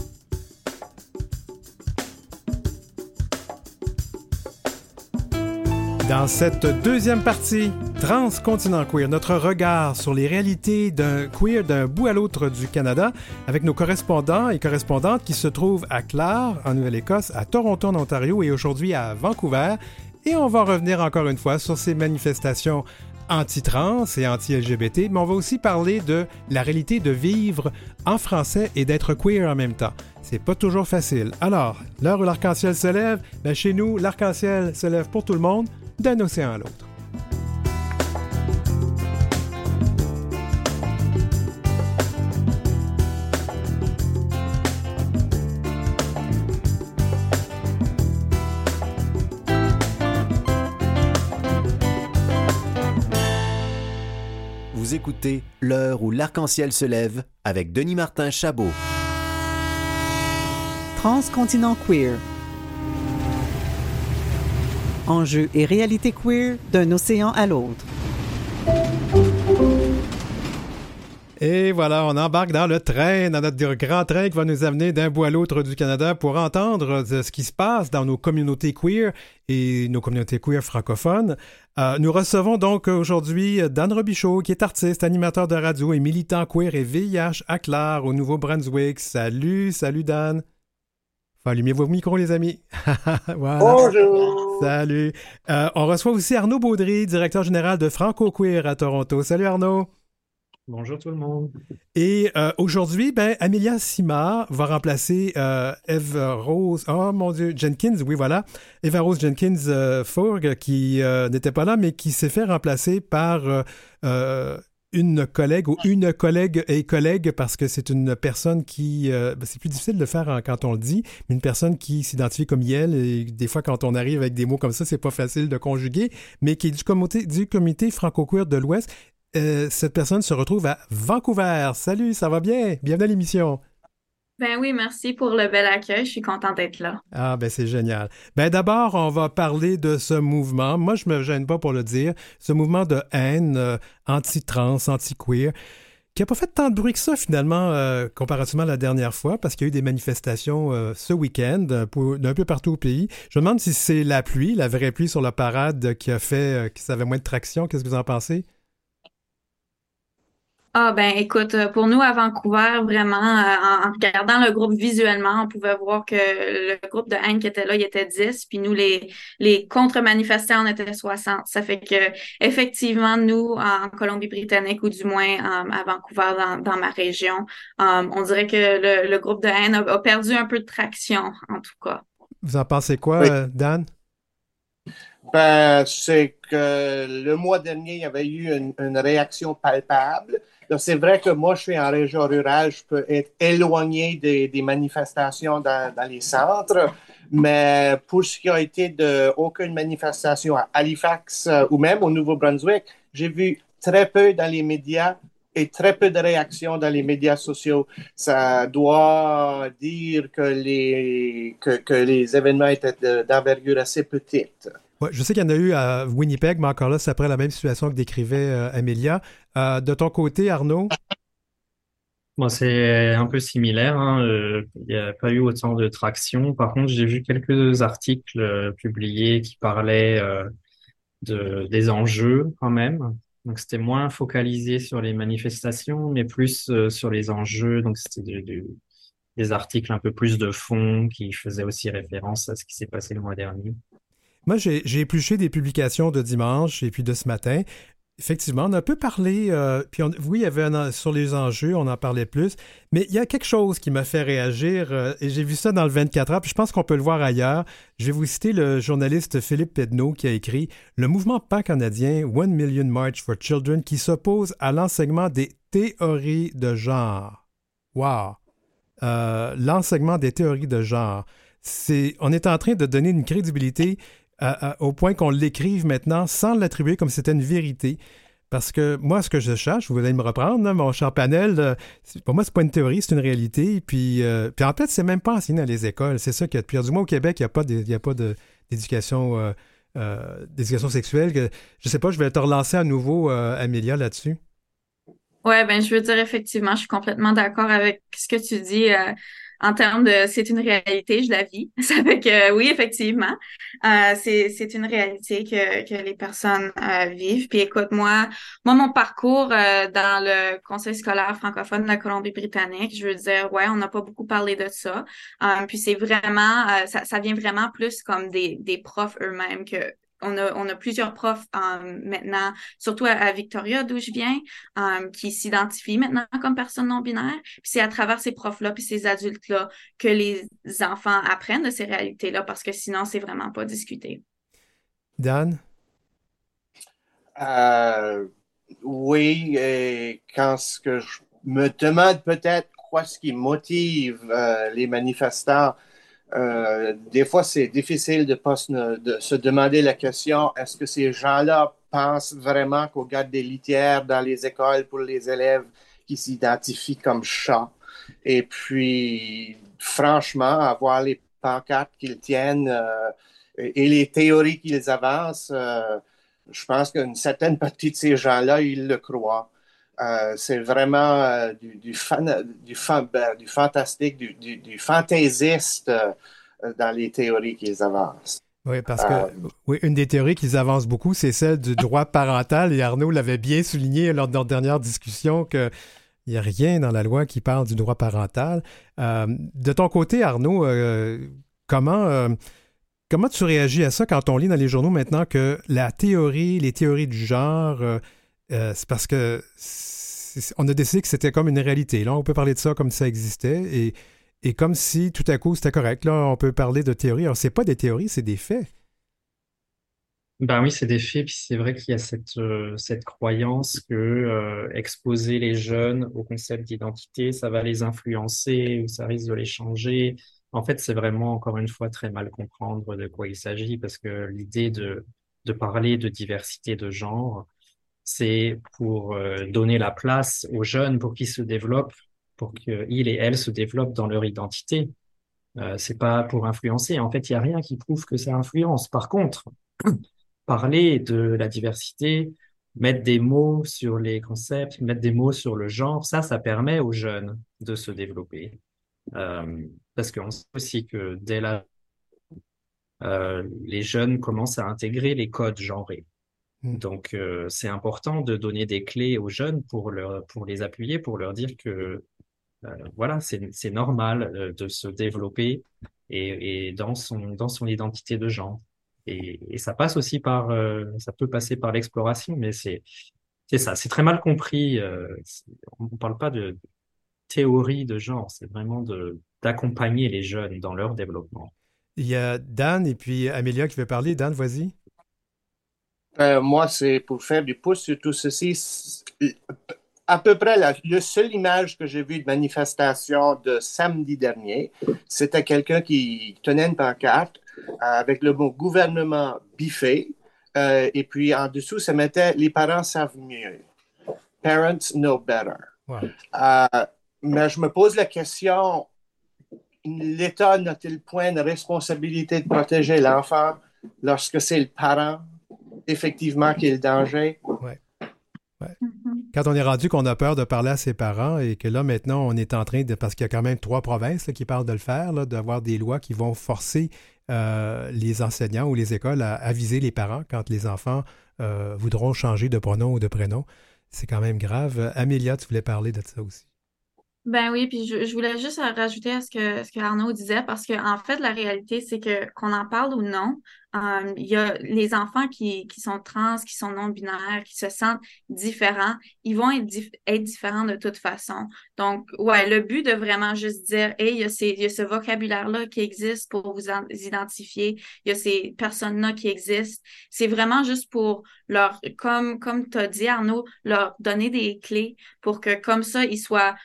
Dans cette deuxième partie, Transcontinent Queer, notre regard sur les réalités d'un queer d'un bout à l'autre du Canada, avec nos correspondants et correspondantes qui se trouvent à Clare, en Nouvelle-Écosse, à Toronto, en Ontario et aujourd'hui à Vancouver. Et on va revenir encore une fois sur ces manifestations anti-trans et anti-LGBT, mais on va aussi parler de la réalité de vivre en français et d'être queer en même temps. C'est pas toujours facile. Alors, l'heure où l'arc-en-ciel se lève, ben chez nous, l'arc-en-ciel se lève pour tout le monde, d'un océan à l'autre. L'heure où l'arc-en-ciel se lève avec Denis Martin Chabot. Transcontinent Queer. Enjeux et réalité queer d'un océan à l'autre. Et voilà, on embarque dans le train, dans notre grand train qui va nous amener d'un bout à l'autre du Canada pour entendre de ce qui se passe dans nos communautés queer et nos communautés queer francophones. Euh, nous recevons donc aujourd'hui Dan Robichaud, qui est artiste, animateur de radio et militant queer et VIH à Clare, au Nouveau-Brunswick. Salut, salut Dan. Faut allumer vos micros, les amis. (laughs) voilà. Bonjour. Salut. Euh, on reçoit aussi Arnaud Baudry, directeur général de Franco Queer à Toronto. Salut Arnaud. Bonjour tout le monde. Et euh, aujourd'hui, ben, Amelia Sima va remplacer euh, Eve Rose, oh mon Dieu, Jenkins, oui voilà, Eva Rose Jenkins euh, Forg, qui n'était pas là, mais qui s'est fait remplacer par une collègue ou une collègue et collègue parce que c'est une personne qui, ben, c'est plus difficile de le faire quand on le dit, mais une personne qui s'identifie comme elle et des fois quand on arrive avec des mots comme ça, c'est pas facile de conjuguer, mais qui est du comité, du comité franco-queer de l'Ouest euh, cette personne se retrouve à Vancouver. Salut, ça va bien? Bienvenue à l'émission. Ben oui, merci pour le bel accueil. Je suis contente d'être là. Ah, ben c'est génial. Ben d'abord, on va parler de ce mouvement. Moi, je me gêne pas pour le dire. Ce mouvement de haine euh, anti-trans, anti-queer, qui n'a pas fait tant de bruit que ça, finalement, euh, comparativement à la dernière fois, parce qu'il y a eu des manifestations ce week-end d'un peu partout au pays. Je me demande si c'est la pluie, la vraie pluie sur la parade, qui a fait que ça avait moins de traction. Qu'est-ce que vous en pensez? Ah ben écoute, euh, pour nous à Vancouver, vraiment, euh, en, regardant le groupe visuellement, on pouvait voir que le groupe de haine qui était là, il était 10, puis nous, les, les contre-manifestants, on était 60. Ça fait que effectivement, nous, en Colombie-Britannique, ou du moins euh, à Vancouver, dans, ma région, on dirait que le, groupe de haine a, perdu un peu de traction, en tout cas. Vous en pensez quoi, Dan? Ben, c'est que le mois dernier, il y avait eu une réaction palpable c'est vrai que moi, je suis en région rurale, je peux être éloigné des, manifestations dans, les centres, mais pour ce qui a été de aucune manifestation à Halifax euh, ou même au Nouveau-Brunswick, j'ai vu très peu dans les médias et très peu de réactions dans les médias sociaux. Ça doit dire que les, que les événements étaient d'envergure assez petite. Ouais, je sais qu'il y en a eu à Winnipeg, mais encore là, c'est après la même situation que décrivait euh, Amelia. Euh, de ton côté, Arnaud? Bon, c'est un peu similaire. Hein. Euh, il n'y a pas eu autant de traction. Par contre, j'ai vu quelques articles publiés qui parlaient de, des enjeux quand même. Donc, c'était moins focalisé sur les manifestations, mais plus sur les enjeux. Donc, c'était des articles un peu plus de fond qui faisaient aussi référence à ce qui s'est passé le mois dernier. Moi, j'ai épluché des publications de dimanche et puis de ce matin. Effectivement, on a un peu parlé, euh, puis oui, il y avait sur les enjeux, on en parlait plus, mais il y a quelque chose qui m'a fait réagir, euh, et j'ai vu ça dans le 24 heures, puis je pense qu'on peut le voir ailleurs. Je vais vous citer le journaliste Philippe Pedneau qui a écrit Le mouvement pan-canadien One Million March for Children qui s'oppose à l'enseignement des théories de genre. Wow! Euh, l'enseignement des théories de genre. C'est, on est en train de donner une crédibilité au point qu'on l'écrive maintenant sans l'attribuer comme si c'était une vérité. Parce que moi, ce que je cherche, vous allez me reprendre, mon cher panel, euh, pour moi, c'est pas une théorie, c'est une réalité. Puis, euh, puis en fait, c'est même pas enseigné dans les écoles. C'est ça qu'il y. Du moins, au Québec, il n'y a pas d'éducation, euh, d'éducation sexuelle. Je je sais pas, je vais te relancer à nouveau, Amélia, là-dessus. Ouais, ben, je veux dire, effectivement, je suis complètement d'accord avec ce que tu dis en termes de c'est une réalité, je la vis. (laughs) Ça fait que oui, effectivement, euh, c'est une réalité que, que les personnes euh, vivent. Puis écoute, moi, moi, mon parcours euh, dans le Conseil scolaire francophone de la Colombie-Britannique, je veux dire, ouais, on n'a pas beaucoup parlé de ça. puis c'est vraiment, ça, ça vient vraiment plus comme des, des profs eux-mêmes que on a, plusieurs profs euh, maintenant, surtout à, Victoria, d'où je viens, euh, qui s'identifient maintenant comme personnes non binaires. Puis c'est à travers ces profs-là, puis ces adultes-là, que les enfants apprennent de ces réalités-là, parce que sinon, c'est vraiment pas discuté. Dan? Euh, oui, et quand ce que je me demande peut-être quoi ce qui motive les manifestants euh, des fois, c'est difficile de, se demander la question est-ce que ces gens-là pensent vraiment qu'on garde des litières dans les écoles pour les élèves qui s'identifient comme chats? Et puis, franchement, avoir les pancartes qu'ils tiennent euh, et les théories qu'ils avancent, euh, je pense qu'une certaine partie de ces gens-là, ils le croient. C'est vraiment du, du, fan, du, ben, du, fantastique, du, du fantaisiste euh, dans les théories qu'ils avancent. Oui, parce que euh, oui, une des théories qu'ils avancent beaucoup, c'est celle du droit (laughs) parental. Et Arnaud l'avait bien souligné lors de notre dernière discussion qu'il n'y a rien dans la loi qui parle du droit parental. Euh, de ton côté, Arnaud, comment, comment tu réagis à ça quand on lit dans les journaux maintenant que la théorie, les théories du genre, c'est parce que on a décidé que c'était comme une réalité. Là, on peut parler de ça comme ça existait et, et comme si tout à coup c'était correct. Là, on peut parler de théorie. Alors, c'est pas des théories, c'est des faits. Ben oui, c'est des faits, puis c'est vrai qu'il y a cette, euh, cette croyance que euh, exposer les jeunes au concept d'identité, ça va les influencer ou ça risque de les changer. En fait, c'est vraiment, encore une fois, très mal comprendre de quoi il s'agit, parce que l'idée de, de parler de diversité de genre, c'est pour euh, donner la place aux jeunes pour qu'ils se développent, pour qu'ils et elles se développent dans leur identité. Euh, c'est pas pour influencer. En fait, il n'y a rien qui prouve que ça influence. Par contre, (clears throat) parler de la diversité, mettre des mots sur les concepts, mettre des mots sur le genre, ça, ça permet aux jeunes de se développer. Euh, parce qu'on sait aussi que dès là, les jeunes commencent à intégrer les codes genrés. Mm. Donc, euh, c'est important de donner des clés aux jeunes pour, leur, pour les appuyer, pour leur dire que euh, voilà, c'est normal euh, de se développer et, et, dans, son, dans son identité de genre. Et, et ça passe aussi par, ça peut passer par l'exploration, mais c'est ça, c'est très mal compris. on ne parle pas de théorie de genre, c'est vraiment d'accompagner les jeunes dans leur développement. Il y a Dan et puis Amélia qui veut parler. Dan, vas-y. Euh, moi, c'est pour faire du pouce sur tout ceci. À peu près la, seule image que j'ai vue de manifestation de samedi dernier, c'était quelqu'un qui tenait une pancarte euh, avec le mot gouvernement biffé. Euh, et puis en dessous, ça mettait les parents savent mieux. Parents know better. Mais je me pose la question l'État n'a-t-il point de responsabilité de protéger l'enfant lorsque c'est le parent effectivement qui est le danger? Ouais. Mm-hmm. Quand on est rendu qu'on a peur de parler à ses parents et que là, maintenant, on est en train de. Parce qu'il y a quand même trois provinces qui parlent de le faire, d'avoir des lois qui vont forcer euh, les enseignants ou les écoles à aviser les parents quand les enfants euh, voudront changer de pronom ou de prénom. C'est quand même grave. Amélia, tu voulais parler de ça aussi. Ben oui, puis je, voulais juste rajouter à ce que, ce que Arnaud disait, parce que en fait, la réalité, c'est que qu'on en parle ou non, euh, il y a les enfants qui, qui sont trans, qui sont non-binaires, qui se sentent différents, ils vont être, différents de toute façon. Donc, ouais, le but de vraiment juste dire, hey, il y a, il y a ce vocabulaire-là qui existe pour vous identifier, il y a ces personnes-là qui existent, c'est vraiment juste pour leur, comme, comme tu as dit, Arnaud, leur donner des clés pour que comme ça, ils soient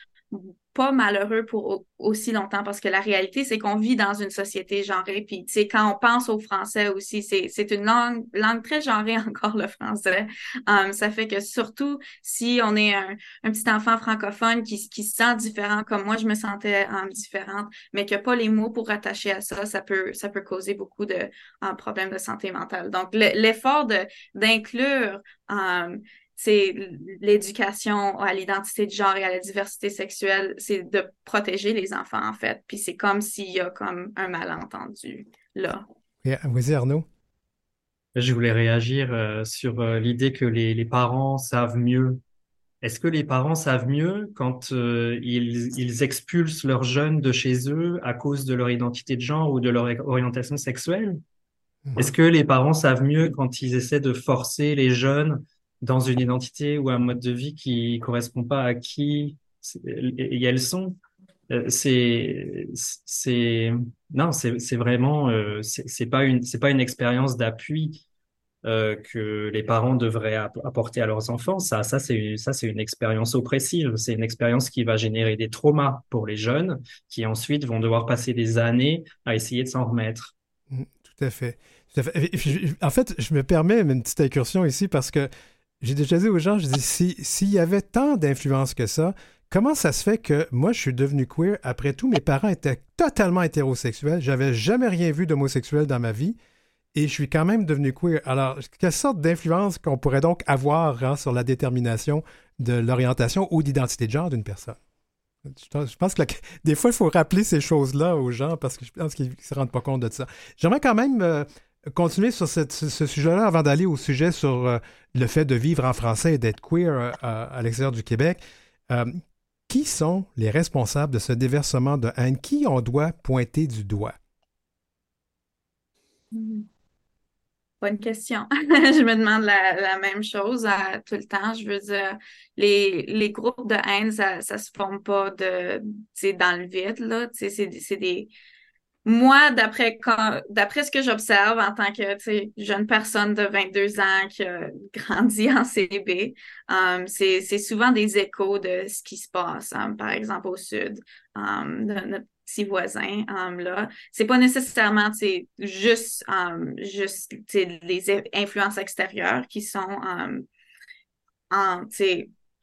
pas malheureux pour aussi longtemps parce que la réalité, c'est qu'on vit dans une société genrée. Puis, tu sais, quand on pense au français aussi, c'est une langue, langue très genrée (laughs) encore, le français. Um, ça fait que surtout si on est un, un petit enfant francophone qui, qui, se sent différent, comme moi, je me sentais um, différente, mais qui n'a pas les mots pour rattacher à ça, ça peut, ça peut causer beaucoup de um, problèmes de santé mentale. Donc, l'effort d'inclure c'est l'éducation à l'identité de genre et à la diversité sexuelle, c'est de protéger les enfants, en fait. Puis c'est comme s'il y a comme un malentendu là. Vas-y, Arnaud. Je voulais réagir euh, sur euh, l'idée que les, les, parents savent mieux. Est-ce que les parents savent mieux quand euh, ils, ils, expulsent leurs jeunes de chez eux à cause de leur identité de genre ou de leur orientation sexuelle? Mmh. Est-ce que les parents savent mieux quand ils essaient de forcer les jeunes dans une identité ou un mode de vie qui correspond pas à qui et elles sont. Euh, c'est c'est non c'est c'est vraiment euh, c'est pas une c'est pas une expérience d'appui euh, que les parents devraient apporter à leurs enfants. Ça ça c'est ça c'est une expérience oppressive. C'est une expérience qui va générer des traumas pour les jeunes qui ensuite vont devoir passer des années à essayer de s'en remettre. Mmh, tout à fait. En fait, je me permets une petite incursion ici parce que j'ai déjà dit aux gens, je dis, s'il y avait tant d'influence que ça, comment ça se fait que moi, je suis devenu queer? Après tout, mes parents étaient totalement hétérosexuels. J'avais jamais rien vu d'homosexuel dans ma vie. Et je suis quand même devenu queer. Alors, quelle sorte d'influence qu'on pourrait donc avoir hein, sur la détermination de l'orientation ou d'identité de genre d'une personne? Je pense que (laughs) des fois, il faut rappeler ces choses-là aux gens parce que je pense qu'ils ne se rendent pas compte de ça. J'aimerais quand même euh, continuer sur ce, sujet-là avant d'aller au sujet sur euh, le fait de vivre en français et d'être queer euh, à, l'extérieur du Québec. Euh, qui sont les responsables de ce déversement de haine? Qui on doit pointer du doigt? Bonne question. (laughs) je me demande la, même chose euh, tout le temps. Je veux dire, les, les groupes de haine, ça, ça se forme pas de, dans le vide, là. C'est des, moi, d'après ce que j'observe en tant que jeune personne de 22 ans qui a (laughs) grandi en CB, um, c'est souvent des échos de ce qui se passe, um, par exemple au sud, um, de notre petit voisin là. C'est pas nécessairement juste, juste les influences extérieures qui sont en,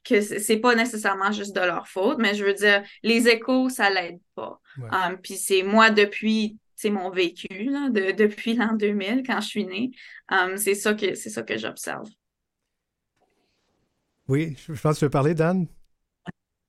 que c'est pas nécessairement juste de leur faute, mais je veux dire, les échos, ça l'aide pas. Um, puis c'est moi depuis c'est mon vécu de, depuis l'an 2000 quand je suis née. Um, c'est ça que c'est ça que j'observe. Oui, je pense que tu veux parler, Dan?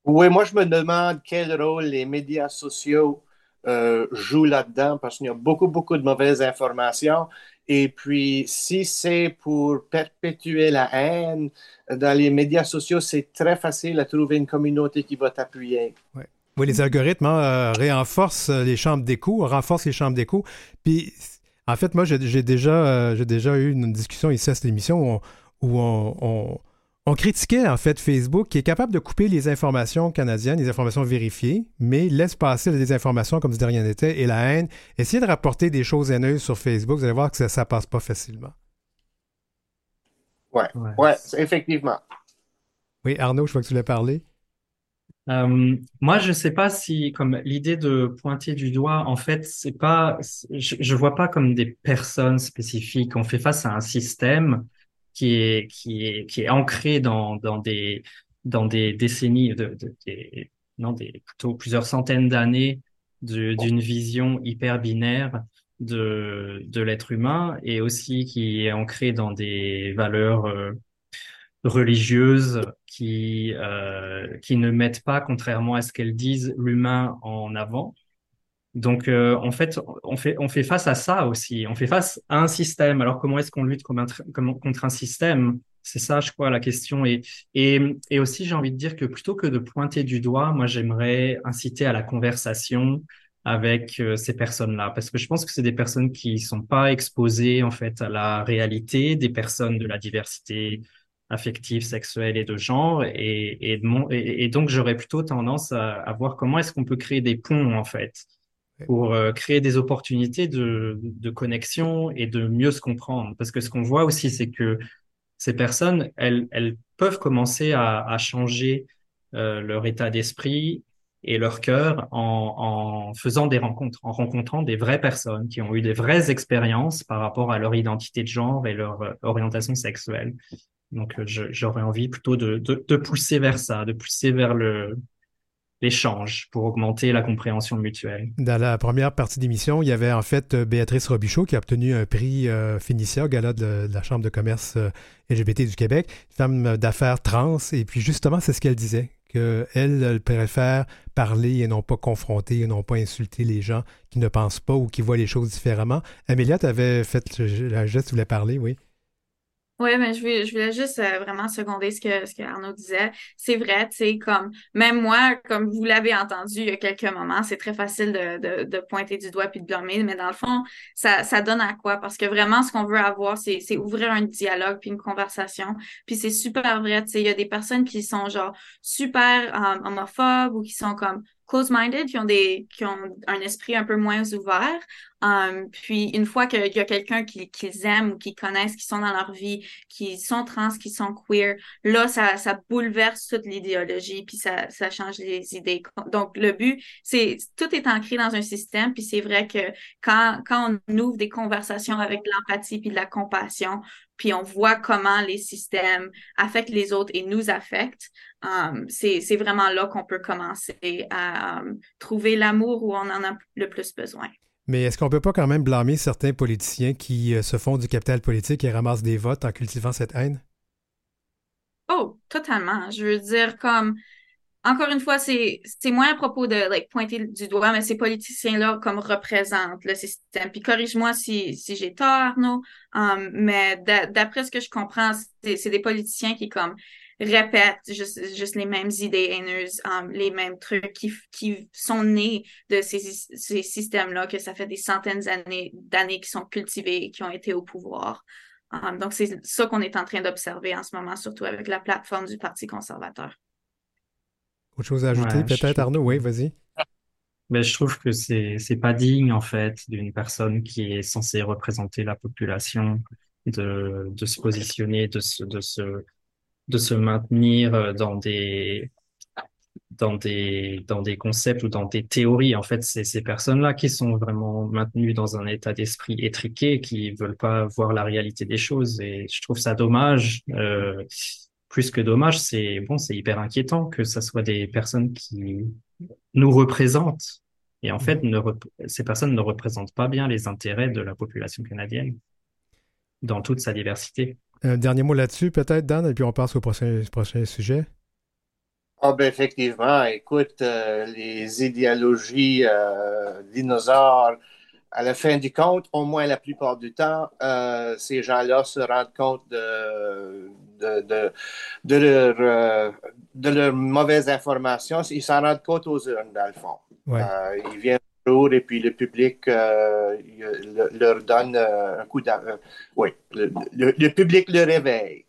Oui, moi je me demande quel rôle les médias sociaux euh, jouent là-dedans parce qu'il y a beaucoup, beaucoup de mauvaises informations. Et puis, si c'est pour perpétuer la haine dans les médias sociaux, c'est très facile à trouver une communauté qui va t'appuyer. Oui, les algorithmes hein, euh, renforcent les chambres d'écho, renforcent les chambres d'écho. Puis, en fait, moi, j'ai déjà, euh, déjà eu une discussion ici à cette émission où on critiquait en fait Facebook qui est capable de couper les informations canadiennes, les informations vérifiées, mais laisse passer des informations comme si de rien n'était et la haine. Essayez de rapporter des choses haineuses sur Facebook, vous allez voir que ça, ne passe pas facilement. Ouais, ouais, effectivement. Oui, Arnaud, je vois que tu voulais parler. Euh, moi, je ne sais pas si, comme l'idée de pointer du doigt, en fait, c'est pas, je, ne vois pas comme des personnes spécifiques. On fait face à un système qui est, qui est, qui est ancré dans, dans, des, dans des décennies, de, non, des, plutôt plusieurs centaines d'années d'une vision hyper binaire de, de l'être humain et aussi qui est ancré dans des valeurs euh, religieuses qui, euh, qui ne mettent pas, contrairement à ce qu'elles disent, l'humain en avant. Donc, euh, en fait, on fait, on fait face à ça aussi. On fait face à un système. Alors, comment est-ce qu'on lutte contre un système? C'est ça, je crois, la question. Et, et, et aussi, j'ai envie de dire que plutôt que de pointer du doigt, moi, j'aimerais inciter à la conversation avec euh, ces personnes-là, parce que je pense que c'est des personnes qui sont pas exposées en fait à la réalité des personnes de la diversité affective, sexuelle et de genre, et, et, donc j'aurais plutôt tendance à voir comment est-ce qu'on peut créer des ponts en fait pour euh, créer des opportunités de, connexion et de mieux se comprendre. Parce que ce qu'on voit aussi, c'est que ces personnes, elles, elles peuvent commencer à, changer euh, leur état d'esprit et leur cœur en, en, faisant des rencontres, en rencontrant des vraies personnes qui ont eu des vraies expériences par rapport à leur identité de genre et leur euh, orientation sexuelle. Donc, j'aurais envie plutôt de, de, de pousser vers ça, de pousser vers le, l'échange pour augmenter la compréhension mutuelle. Dans la première partie d'émission, il y avait en fait Béatrice Robichaud qui a obtenu un prix euh, gala de, la Chambre de commerce euh, LGBT du Québec, femme d'affaires trans, et puis justement, c'est ce qu'elle disait, qu'elle elle préfère parler et non pas confronter et non pas insulter les gens qui ne pensent pas ou qui voient les choses différemment. Amélia, tu avais fait la geste, tu voulais parler, oui? Oui, mais je voulais, je voulais juste euh, vraiment seconder ce que, ce que Arnaud disait. C'est vrai, tu sais, comme même moi, comme vous l'avez entendu il y a quelques moments, c'est très facile de, de, de, pointer du doigt puis de blâmer, mais dans le fond, ça, ça donne à quoi? Parce que vraiment, ce qu'on veut avoir, c'est, c'est ouvrir un dialogue puis une conversation. Puis c'est super vrai, tu sais, il y a des personnes qui sont genre super euh, homophobes ou qui sont comme close-minded, qui ont des qui ont un esprit un peu moins ouvert. Um, puis une fois qu'il y a quelqu'un qu'ils qui aiment ou qu'ils connaissent, qui sont dans leur vie, qui sont trans, qui sont queer, là, ça, ça bouleverse toute l'idéologie, puis ça, ça change les idées. Donc, le but, c'est tout est ancré dans un système, puis c'est vrai que quand, quand on ouvre des conversations avec de l'empathie puis de la compassion, puis on voit comment les systèmes affectent les autres et nous affectent, um, c'est vraiment là qu'on peut commencer à um, trouver l'amour où on en a le plus besoin. Mais est-ce qu'on peut pas quand même blâmer certains politiciens qui euh, se font du capital politique et ramassent des votes en cultivant cette haine? Oh, totalement. Je veux dire, comme encore une fois, c'est moins à propos de like, pointer du doigt, mais ces politiciens-là comme représentent le système. Puis corrige-moi si, si j'ai tort, Arnaud, um, mais d'après ce que je comprends, c'est des politiciens qui comme répètent juste, juste les mêmes idées haineuses, um, les mêmes trucs qui, qui sont nés de ces, ces systèmes-là, que ça fait des centaines d'années, d'années qui sont cultivés et qui ont été au pouvoir. Um, donc, c'est ça qu'on est en train d'observer en ce moment, surtout avec la plateforme du Parti conservateur. Autre chose à ajouter, peut-être, Arnaud? Oui, vas-y. Mais je trouve que c'est c'est pas digne en fait d'une personne qui est censée représenter la population de de se positionner, de se de se de se maintenir dans des dans des dans des concepts ou dans des théories. En fait, c'est ces personnes-là qui sont vraiment maintenues dans un état d'esprit étriqué, qui veulent pas voir la réalité des choses. Et je trouve ça dommage. Euh, plus que dommage, c'est bon, c'est hyper inquiétant que ça soit des personnes qui nous représentent. Et en fait, mhm. ne ces personnes ne représentent pas bien les intérêts de la population canadienne dans toute sa diversité. Un dernier mot là-dessus, peut-être, Dan, et puis on passe au prochain, prochain sujet. Ah ben effectivement, écoute, euh, les idéologies euh, dinosaures, à la fin du compte, au moins la plupart du temps, euh, ces gens-là se rendent compte de, de, de, de leur, euh, de leur mauvaise information. Ils s'en rendent compte aux urnes, dans le fond. Euh, ils viennent et puis le public euh, leur donne un coup d'argent. oui, le, public le réveille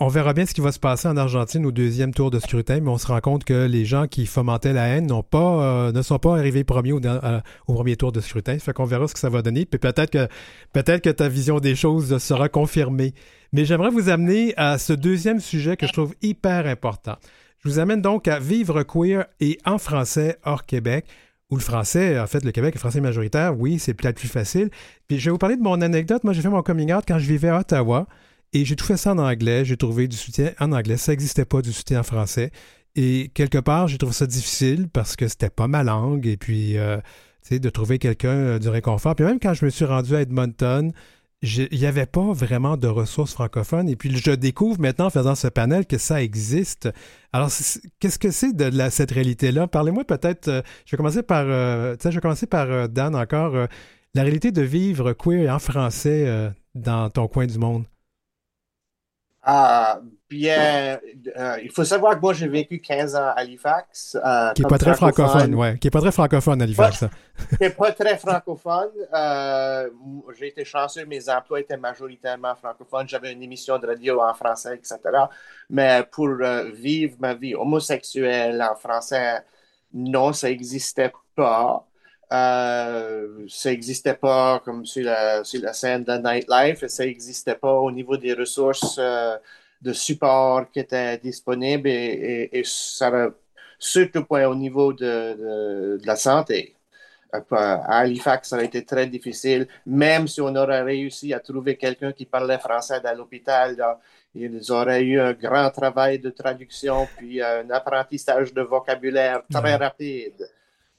on verra bien ce qui va se passer en Argentine au deuxième tour de scrutin, mais on se rend compte que les gens qui fomentaient la haine pas, euh, ne sont pas arrivés premiers au, euh, au, premier tour de scrutin. Fait qu'on verra ce que ça va donner. Puis peut-être que, peut-être que ta vision des choses sera confirmée. Mais j'aimerais vous amener à ce deuxième sujet que je trouve hyper important. Je vous amène donc à vivre queer et en français hors Québec où le français, en fait, le Québec est français majoritaire, oui, c'est peut-être plus facile. Puis je vais vous parler de mon anecdote. Moi, j'ai fait mon coming out quand je vivais à Ottawa. Et j'ai tout fait ça en anglais. J'ai trouvé du soutien en anglais. Ça n'existait pas du soutien en français. Et quelque part, j'ai trouvé ça difficile parce que c'était pas ma langue. Et puis, euh, tu sais, de trouver quelqu'un euh, du réconfort. Puis même quand je me suis rendu à Edmonton, il n'y avait pas vraiment de ressources francophones. Et puis, je découvre maintenant en faisant ce panel que ça existe. Alors, qu'est-ce que c'est de cette réalité-là? Parlez-moi peut-être, euh, je vais commencer par, sais, je vais commencer par Dan encore. la réalité de vivre queer en français dans ton coin du monde. Ah, bien, euh, il faut savoir que moi, j'ai vécu 15 ans à Halifax. Euh, qui n'est pas très francophone, ouais. Qui n'est pas très francophone, Halifax. qui n'est pas très francophone. Euh, j'ai été chanceux, mes emplois étaient majoritairement francophones. J'avais une émission de radio en français, etc. Mais pour vivre ma vie homosexuelle en français, non, ça n'existait pas. Euh, ça n'existait pas comme sur la, sur la, scène de Nightlife, ça n'existait pas au niveau des ressources euh, de support qui étaient disponibles et, et, ça surtout au niveau de, de, la santé. Euh, à Halifax, ça a été très difficile, même si on aurait réussi à trouver quelqu'un qui parlait français dans l'hôpital. Ils auraient eu un grand travail de traduction, puis un apprentissage de vocabulaire très rapide.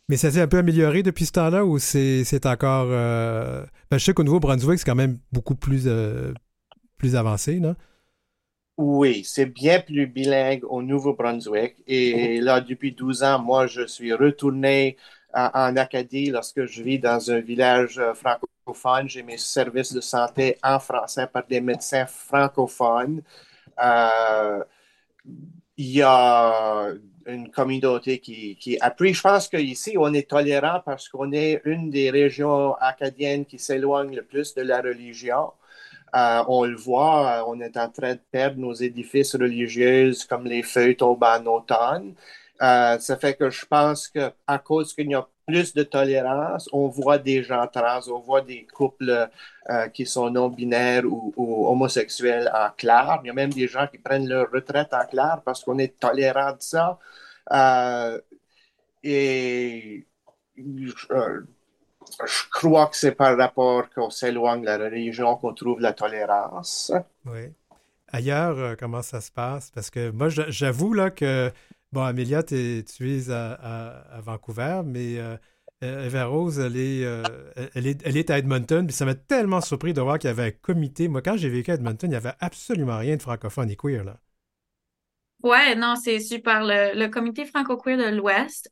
Mais ça s'est un peu amélioré depuis ce temps-là ou c'est encore. Euh... Ben, je sais qu'au Nouveau-Brunswick, c'est quand même beaucoup plus, euh, plus avancé, non? Oui, c'est bien plus bilingue au Nouveau-Brunswick. Et là, depuis 12 ans, moi, je suis retourné en, Acadie lorsque je vis dans un village euh, francophone. J'ai mes services de santé en français par des médecins francophones. Euh, il y a une communauté qui, qui appuie. Je pense qu'ici, on est tolérant parce qu'on est une des régions acadiennes qui s'éloigne le plus de la religion. Euh, on le voit, euh, on est en train de perdre nos édifices religieux comme les feuilles tombent en automne. Euh, ça fait que je pense qu'à cause qu'il y a plus de tolérance, on voit des gens trans, on voit des couples qui sont non-binaires ou, homosexuels en clair. Il y a même des gens qui prennent leur retraite en clair parce qu'on est tolérant de ça. Et je, crois que c'est par rapport qu'on s'éloigne de la religion qu'on trouve la tolérance. Oui. Ailleurs, comment ça se passe? Parce que moi, j'avoue là que Bon, Amélia, tu es à, Vancouver, mais euh, euh, Eva Rose, elle est, euh, elle, est, elle est à Edmonton, puis ça m'a tellement surpris de voir qu'il y avait un comité. Moi, quand j'ai vécu à Edmonton, il n'y avait absolument rien de francophone et queer, là. Ouais, non, c'est super. Le, comité franco-queer de l'Ouest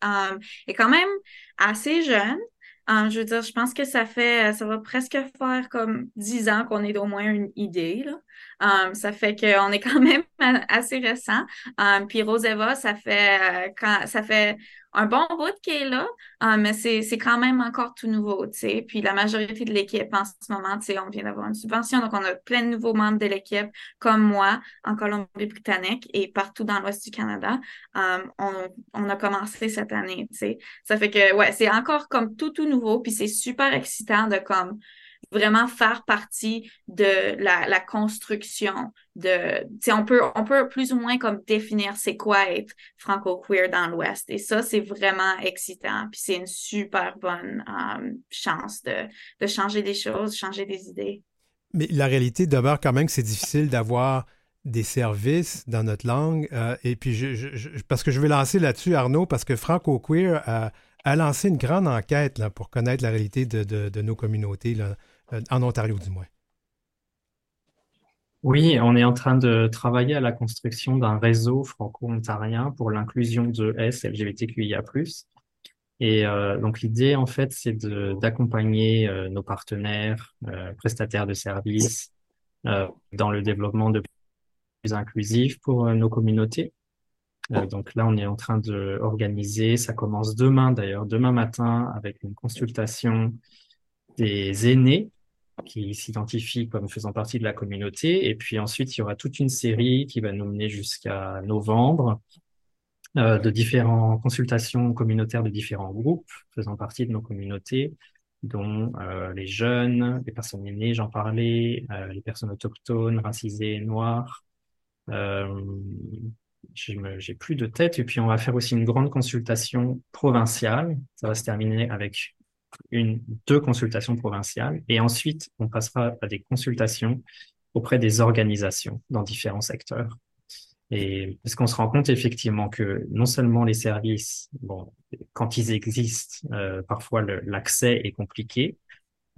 est quand même assez jeune. Je veux dire, je pense que ça fait, ça va presque faire comme dix ans qu'on ait au moins une idée. Um, ça fait qu'on est quand même (laughs) assez récent. Um, puis Roseva, ça fait euh, quand ça fait un bon bout qui est là, um, mais c'est, quand même encore tout nouveau, tu sais. Puis la majorité de l'équipe en ce moment, tu sais, on vient d'avoir une subvention, donc on a plein de nouveaux membres de l'équipe, comme moi, en Colombie-Britannique et partout dans l'ouest du Canada. on, on a commencé cette année, tu sais. Ça fait que, ouais, c'est encore comme tout, tout nouveau, puis c'est super excitant de comme vraiment faire partie de la, la construction de, on peut, on peut plus ou moins comme définir c'est quoi être franco-queer dans l'Ouest. Et ça, c'est vraiment excitant. Puis c'est une super bonne euh, chance de, de changer des choses, changer des idées. Mais la réalité demeure quand même que c'est difficile d'avoir des services dans notre langue. Euh, et puis, je, parce que je vais lancer là-dessus, Arnaud, parce que Franco Queer a, a, lancé une grande enquête là, pour connaître la réalité de, de, de nos communautés. Là. Euh, en Ontario du moins. Oui, on est en train de travailler à la construction d'un réseau franco-ontarien pour l'inclusion de S LGBTQIA+. Et euh, donc l'idée, en fait, c'est d'accompagner euh, nos partenaires, prestataires de services, dans le développement de plus inclusif pour nos communautés. donc là, on est en train de organiser, ça commence demain d'ailleurs, demain matin, avec une consultation des aînés qui s'identifient comme faisant partie de la communauté. Et puis ensuite, il y aura toute une série qui va nous mener jusqu'à novembre euh, de différentes consultations communautaires de différents groupes faisant partie de nos communautés, dont euh, les jeunes, les personnes aînées, j'en parlais, euh, les personnes autochtones, racisées, noires. J'ai plus de tête. Et puis, on va faire aussi une grande consultation provinciale. Ça va se terminer avec une, deux consultations provinciales et ensuite on passera à des consultations auprès des organisations dans différents secteurs. Et parce qu'on se rend compte effectivement que non seulement les services, bon, quand ils existent, euh, parfois l'accès est compliqué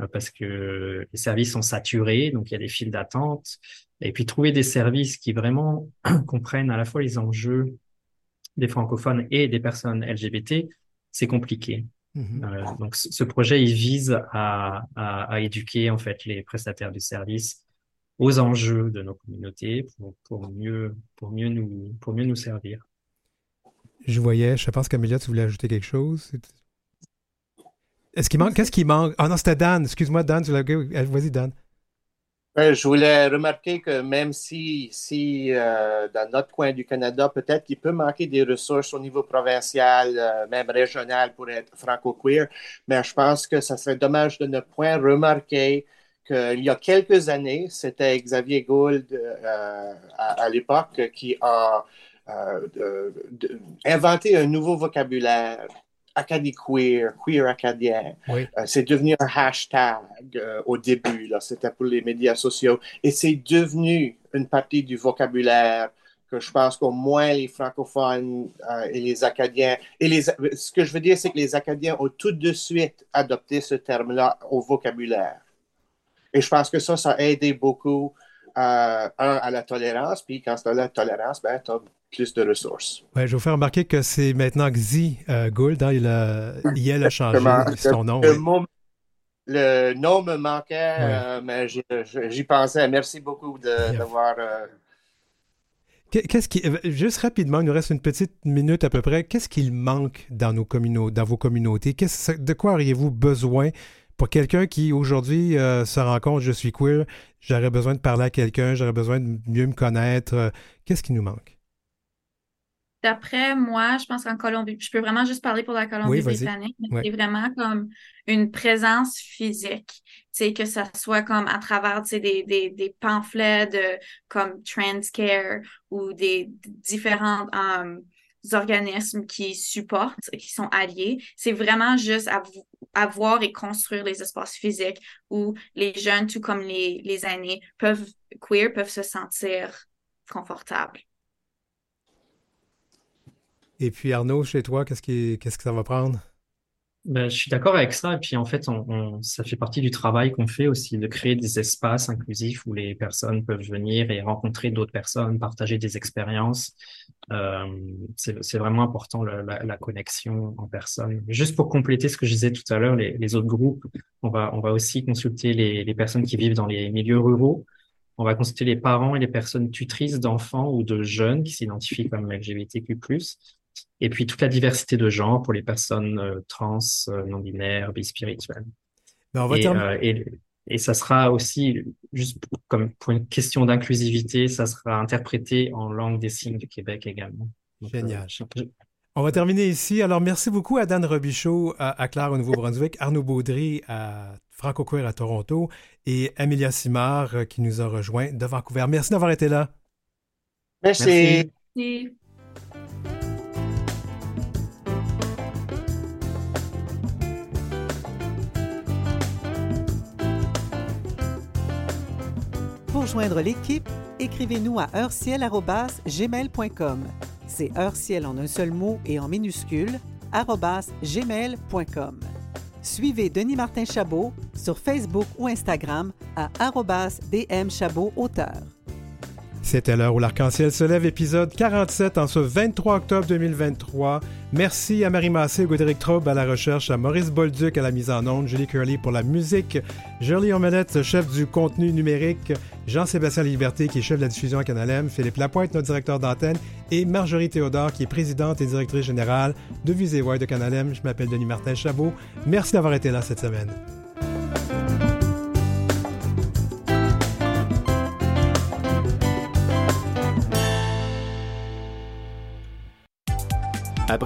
euh, parce que les services sont saturés, donc il y a des files d'attente. Et puis trouver des services qui vraiment (clears throat) comprennent à la fois les enjeux des francophones et des personnes LGBT, c'est compliqué. Mhm. Euh, donc, ce projet, il vise à, à, éduquer en fait les prestataires de services aux enjeux de nos communautés pour, pour mieux, pour mieux nous, pour mieux nous servir. Je voyais, je pense qu'Amélia, tu voulais ajouter quelque chose. Est-ce qu'il manque, qu'est-ce qui manque? Ah non, c'était Dan. Excuse-moi, Dan. Vas-y, Dan. Je voulais remarquer que même si, si euh, dans notre coin du Canada, peut-être qu'il peut manquer des ressources au niveau provincial, euh, même régional pour être franco-queer, mais je pense que ça serait dommage de ne point remarquer qu'il y a quelques années, c'était Xavier Gould euh, à, l'époque qui a inventé un nouveau vocabulaire Acadie queer, queer acadien. Euh, c'est devenu un hashtag euh, au début, là, c'était pour les médias sociaux. Et c'est devenu une partie du vocabulaire que je pense qu'au moins les francophones euh, et les Acadiens, et les, ce que je veux dire, c'est que les Acadiens ont tout de suite adopté ce terme-là au vocabulaire. Et je pense que ça, ça a aidé beaucoup, un, à la tolérance, puis quand tu as la tolérance, ben, tu as plus de ressources. Ouais, je vais vous faire remarquer que c'est maintenant Xi euh, Gould. Hein, il, a, il a changé son nom. Le, nom me manquait, euh, mais j'y pensais. Merci beaucoup d'avoir. Euh, qu'est-ce qui, juste rapidement, il nous reste une petite minute à peu près. Qu'est-ce qu'il manque dans, nos communautés, dans vos communautés? De quoi auriez-vous besoin pour quelqu'un qui aujourd'hui se rend compte, je suis queer, j'aurais besoin de parler à quelqu'un, j'aurais besoin de mieux me connaître. Qu'est-ce qui nous manque? D'après moi, je pense qu'en Colombie, je peux vraiment juste parler pour la Colombie-Britannique, mais c'est vraiment comme une présence physique. Tu que ça soit comme à travers, des, des, des, pamphlets de comme Transcare ou des différents um, organismes qui supportent, qui sont alliés. C'est vraiment juste avoir et construire les espaces physiques où les jeunes, tout comme les, les aînés, peuvent, queer, peuvent se sentir confortables. Et puis Arnaud, chez toi, qu'est-ce, qui, qu'est-ce que ça va prendre? Ben, je suis d'accord avec ça. Et puis en fait, ça fait partie du travail qu'on fait aussi, de créer des espaces inclusifs où les personnes peuvent venir et rencontrer d'autres personnes, partager des expériences. Euh, c'est, vraiment important la, la, connexion en personne. Juste pour compléter ce que je disais tout à l'heure, les, les autres groupes, on va, on va aussi consulter les, les personnes qui vivent dans les milieux ruraux On va consulter les parents et les personnes tutrices d'enfants ou de jeunes qui s'identifient comme LGBTQ+. Et puis toute la diversité de genre pour les personnes euh, trans, euh, non-binaires, bispirituelles. Ben, Et, euh, et, et ça sera aussi, juste pour- comme pour une question d'inclusivité, ça sera interprété en langue des signes du Québec également. Donc, euh, Génial. je- On va terminer ici. Alors, merci beaucoup à Dan Robichaud à, à Clare au Nouveau-Brunswick, Arnaud Baudry à Franco Queer à Toronto et Amelia Simard qui nous a rejoint de Vancouver. Merci d'avoir été là. Merci. Merci. Pour l'équipe, écrivez-nous à heurciel.gmail.com. C'est heurciel en un seul mot et en minuscule, gmail.com. Suivez Denis Martin Chabot sur Facebook ou Instagram à arobase DM Chabot auteur. C'était l'heure où l'arc-en-ciel se lève, épisode 47 en ce 23 octobre 2023. Merci à Marie Massé, Godéric Traub à la recherche, à Maurice Bolduc à la mise en onde, Julie Curley pour la musique, Jolie Omelette, chef du contenu numérique, Jean-Sébastien Liberté qui est chef de la diffusion à Canal Philippe Lapointe, notre directeur d'antenne, et Marjorie Théodore qui est présidente et directrice générale de Visée de Canal. Je m'appelle Denis Martin Chabot. Merci d'avoir été là cette semaine.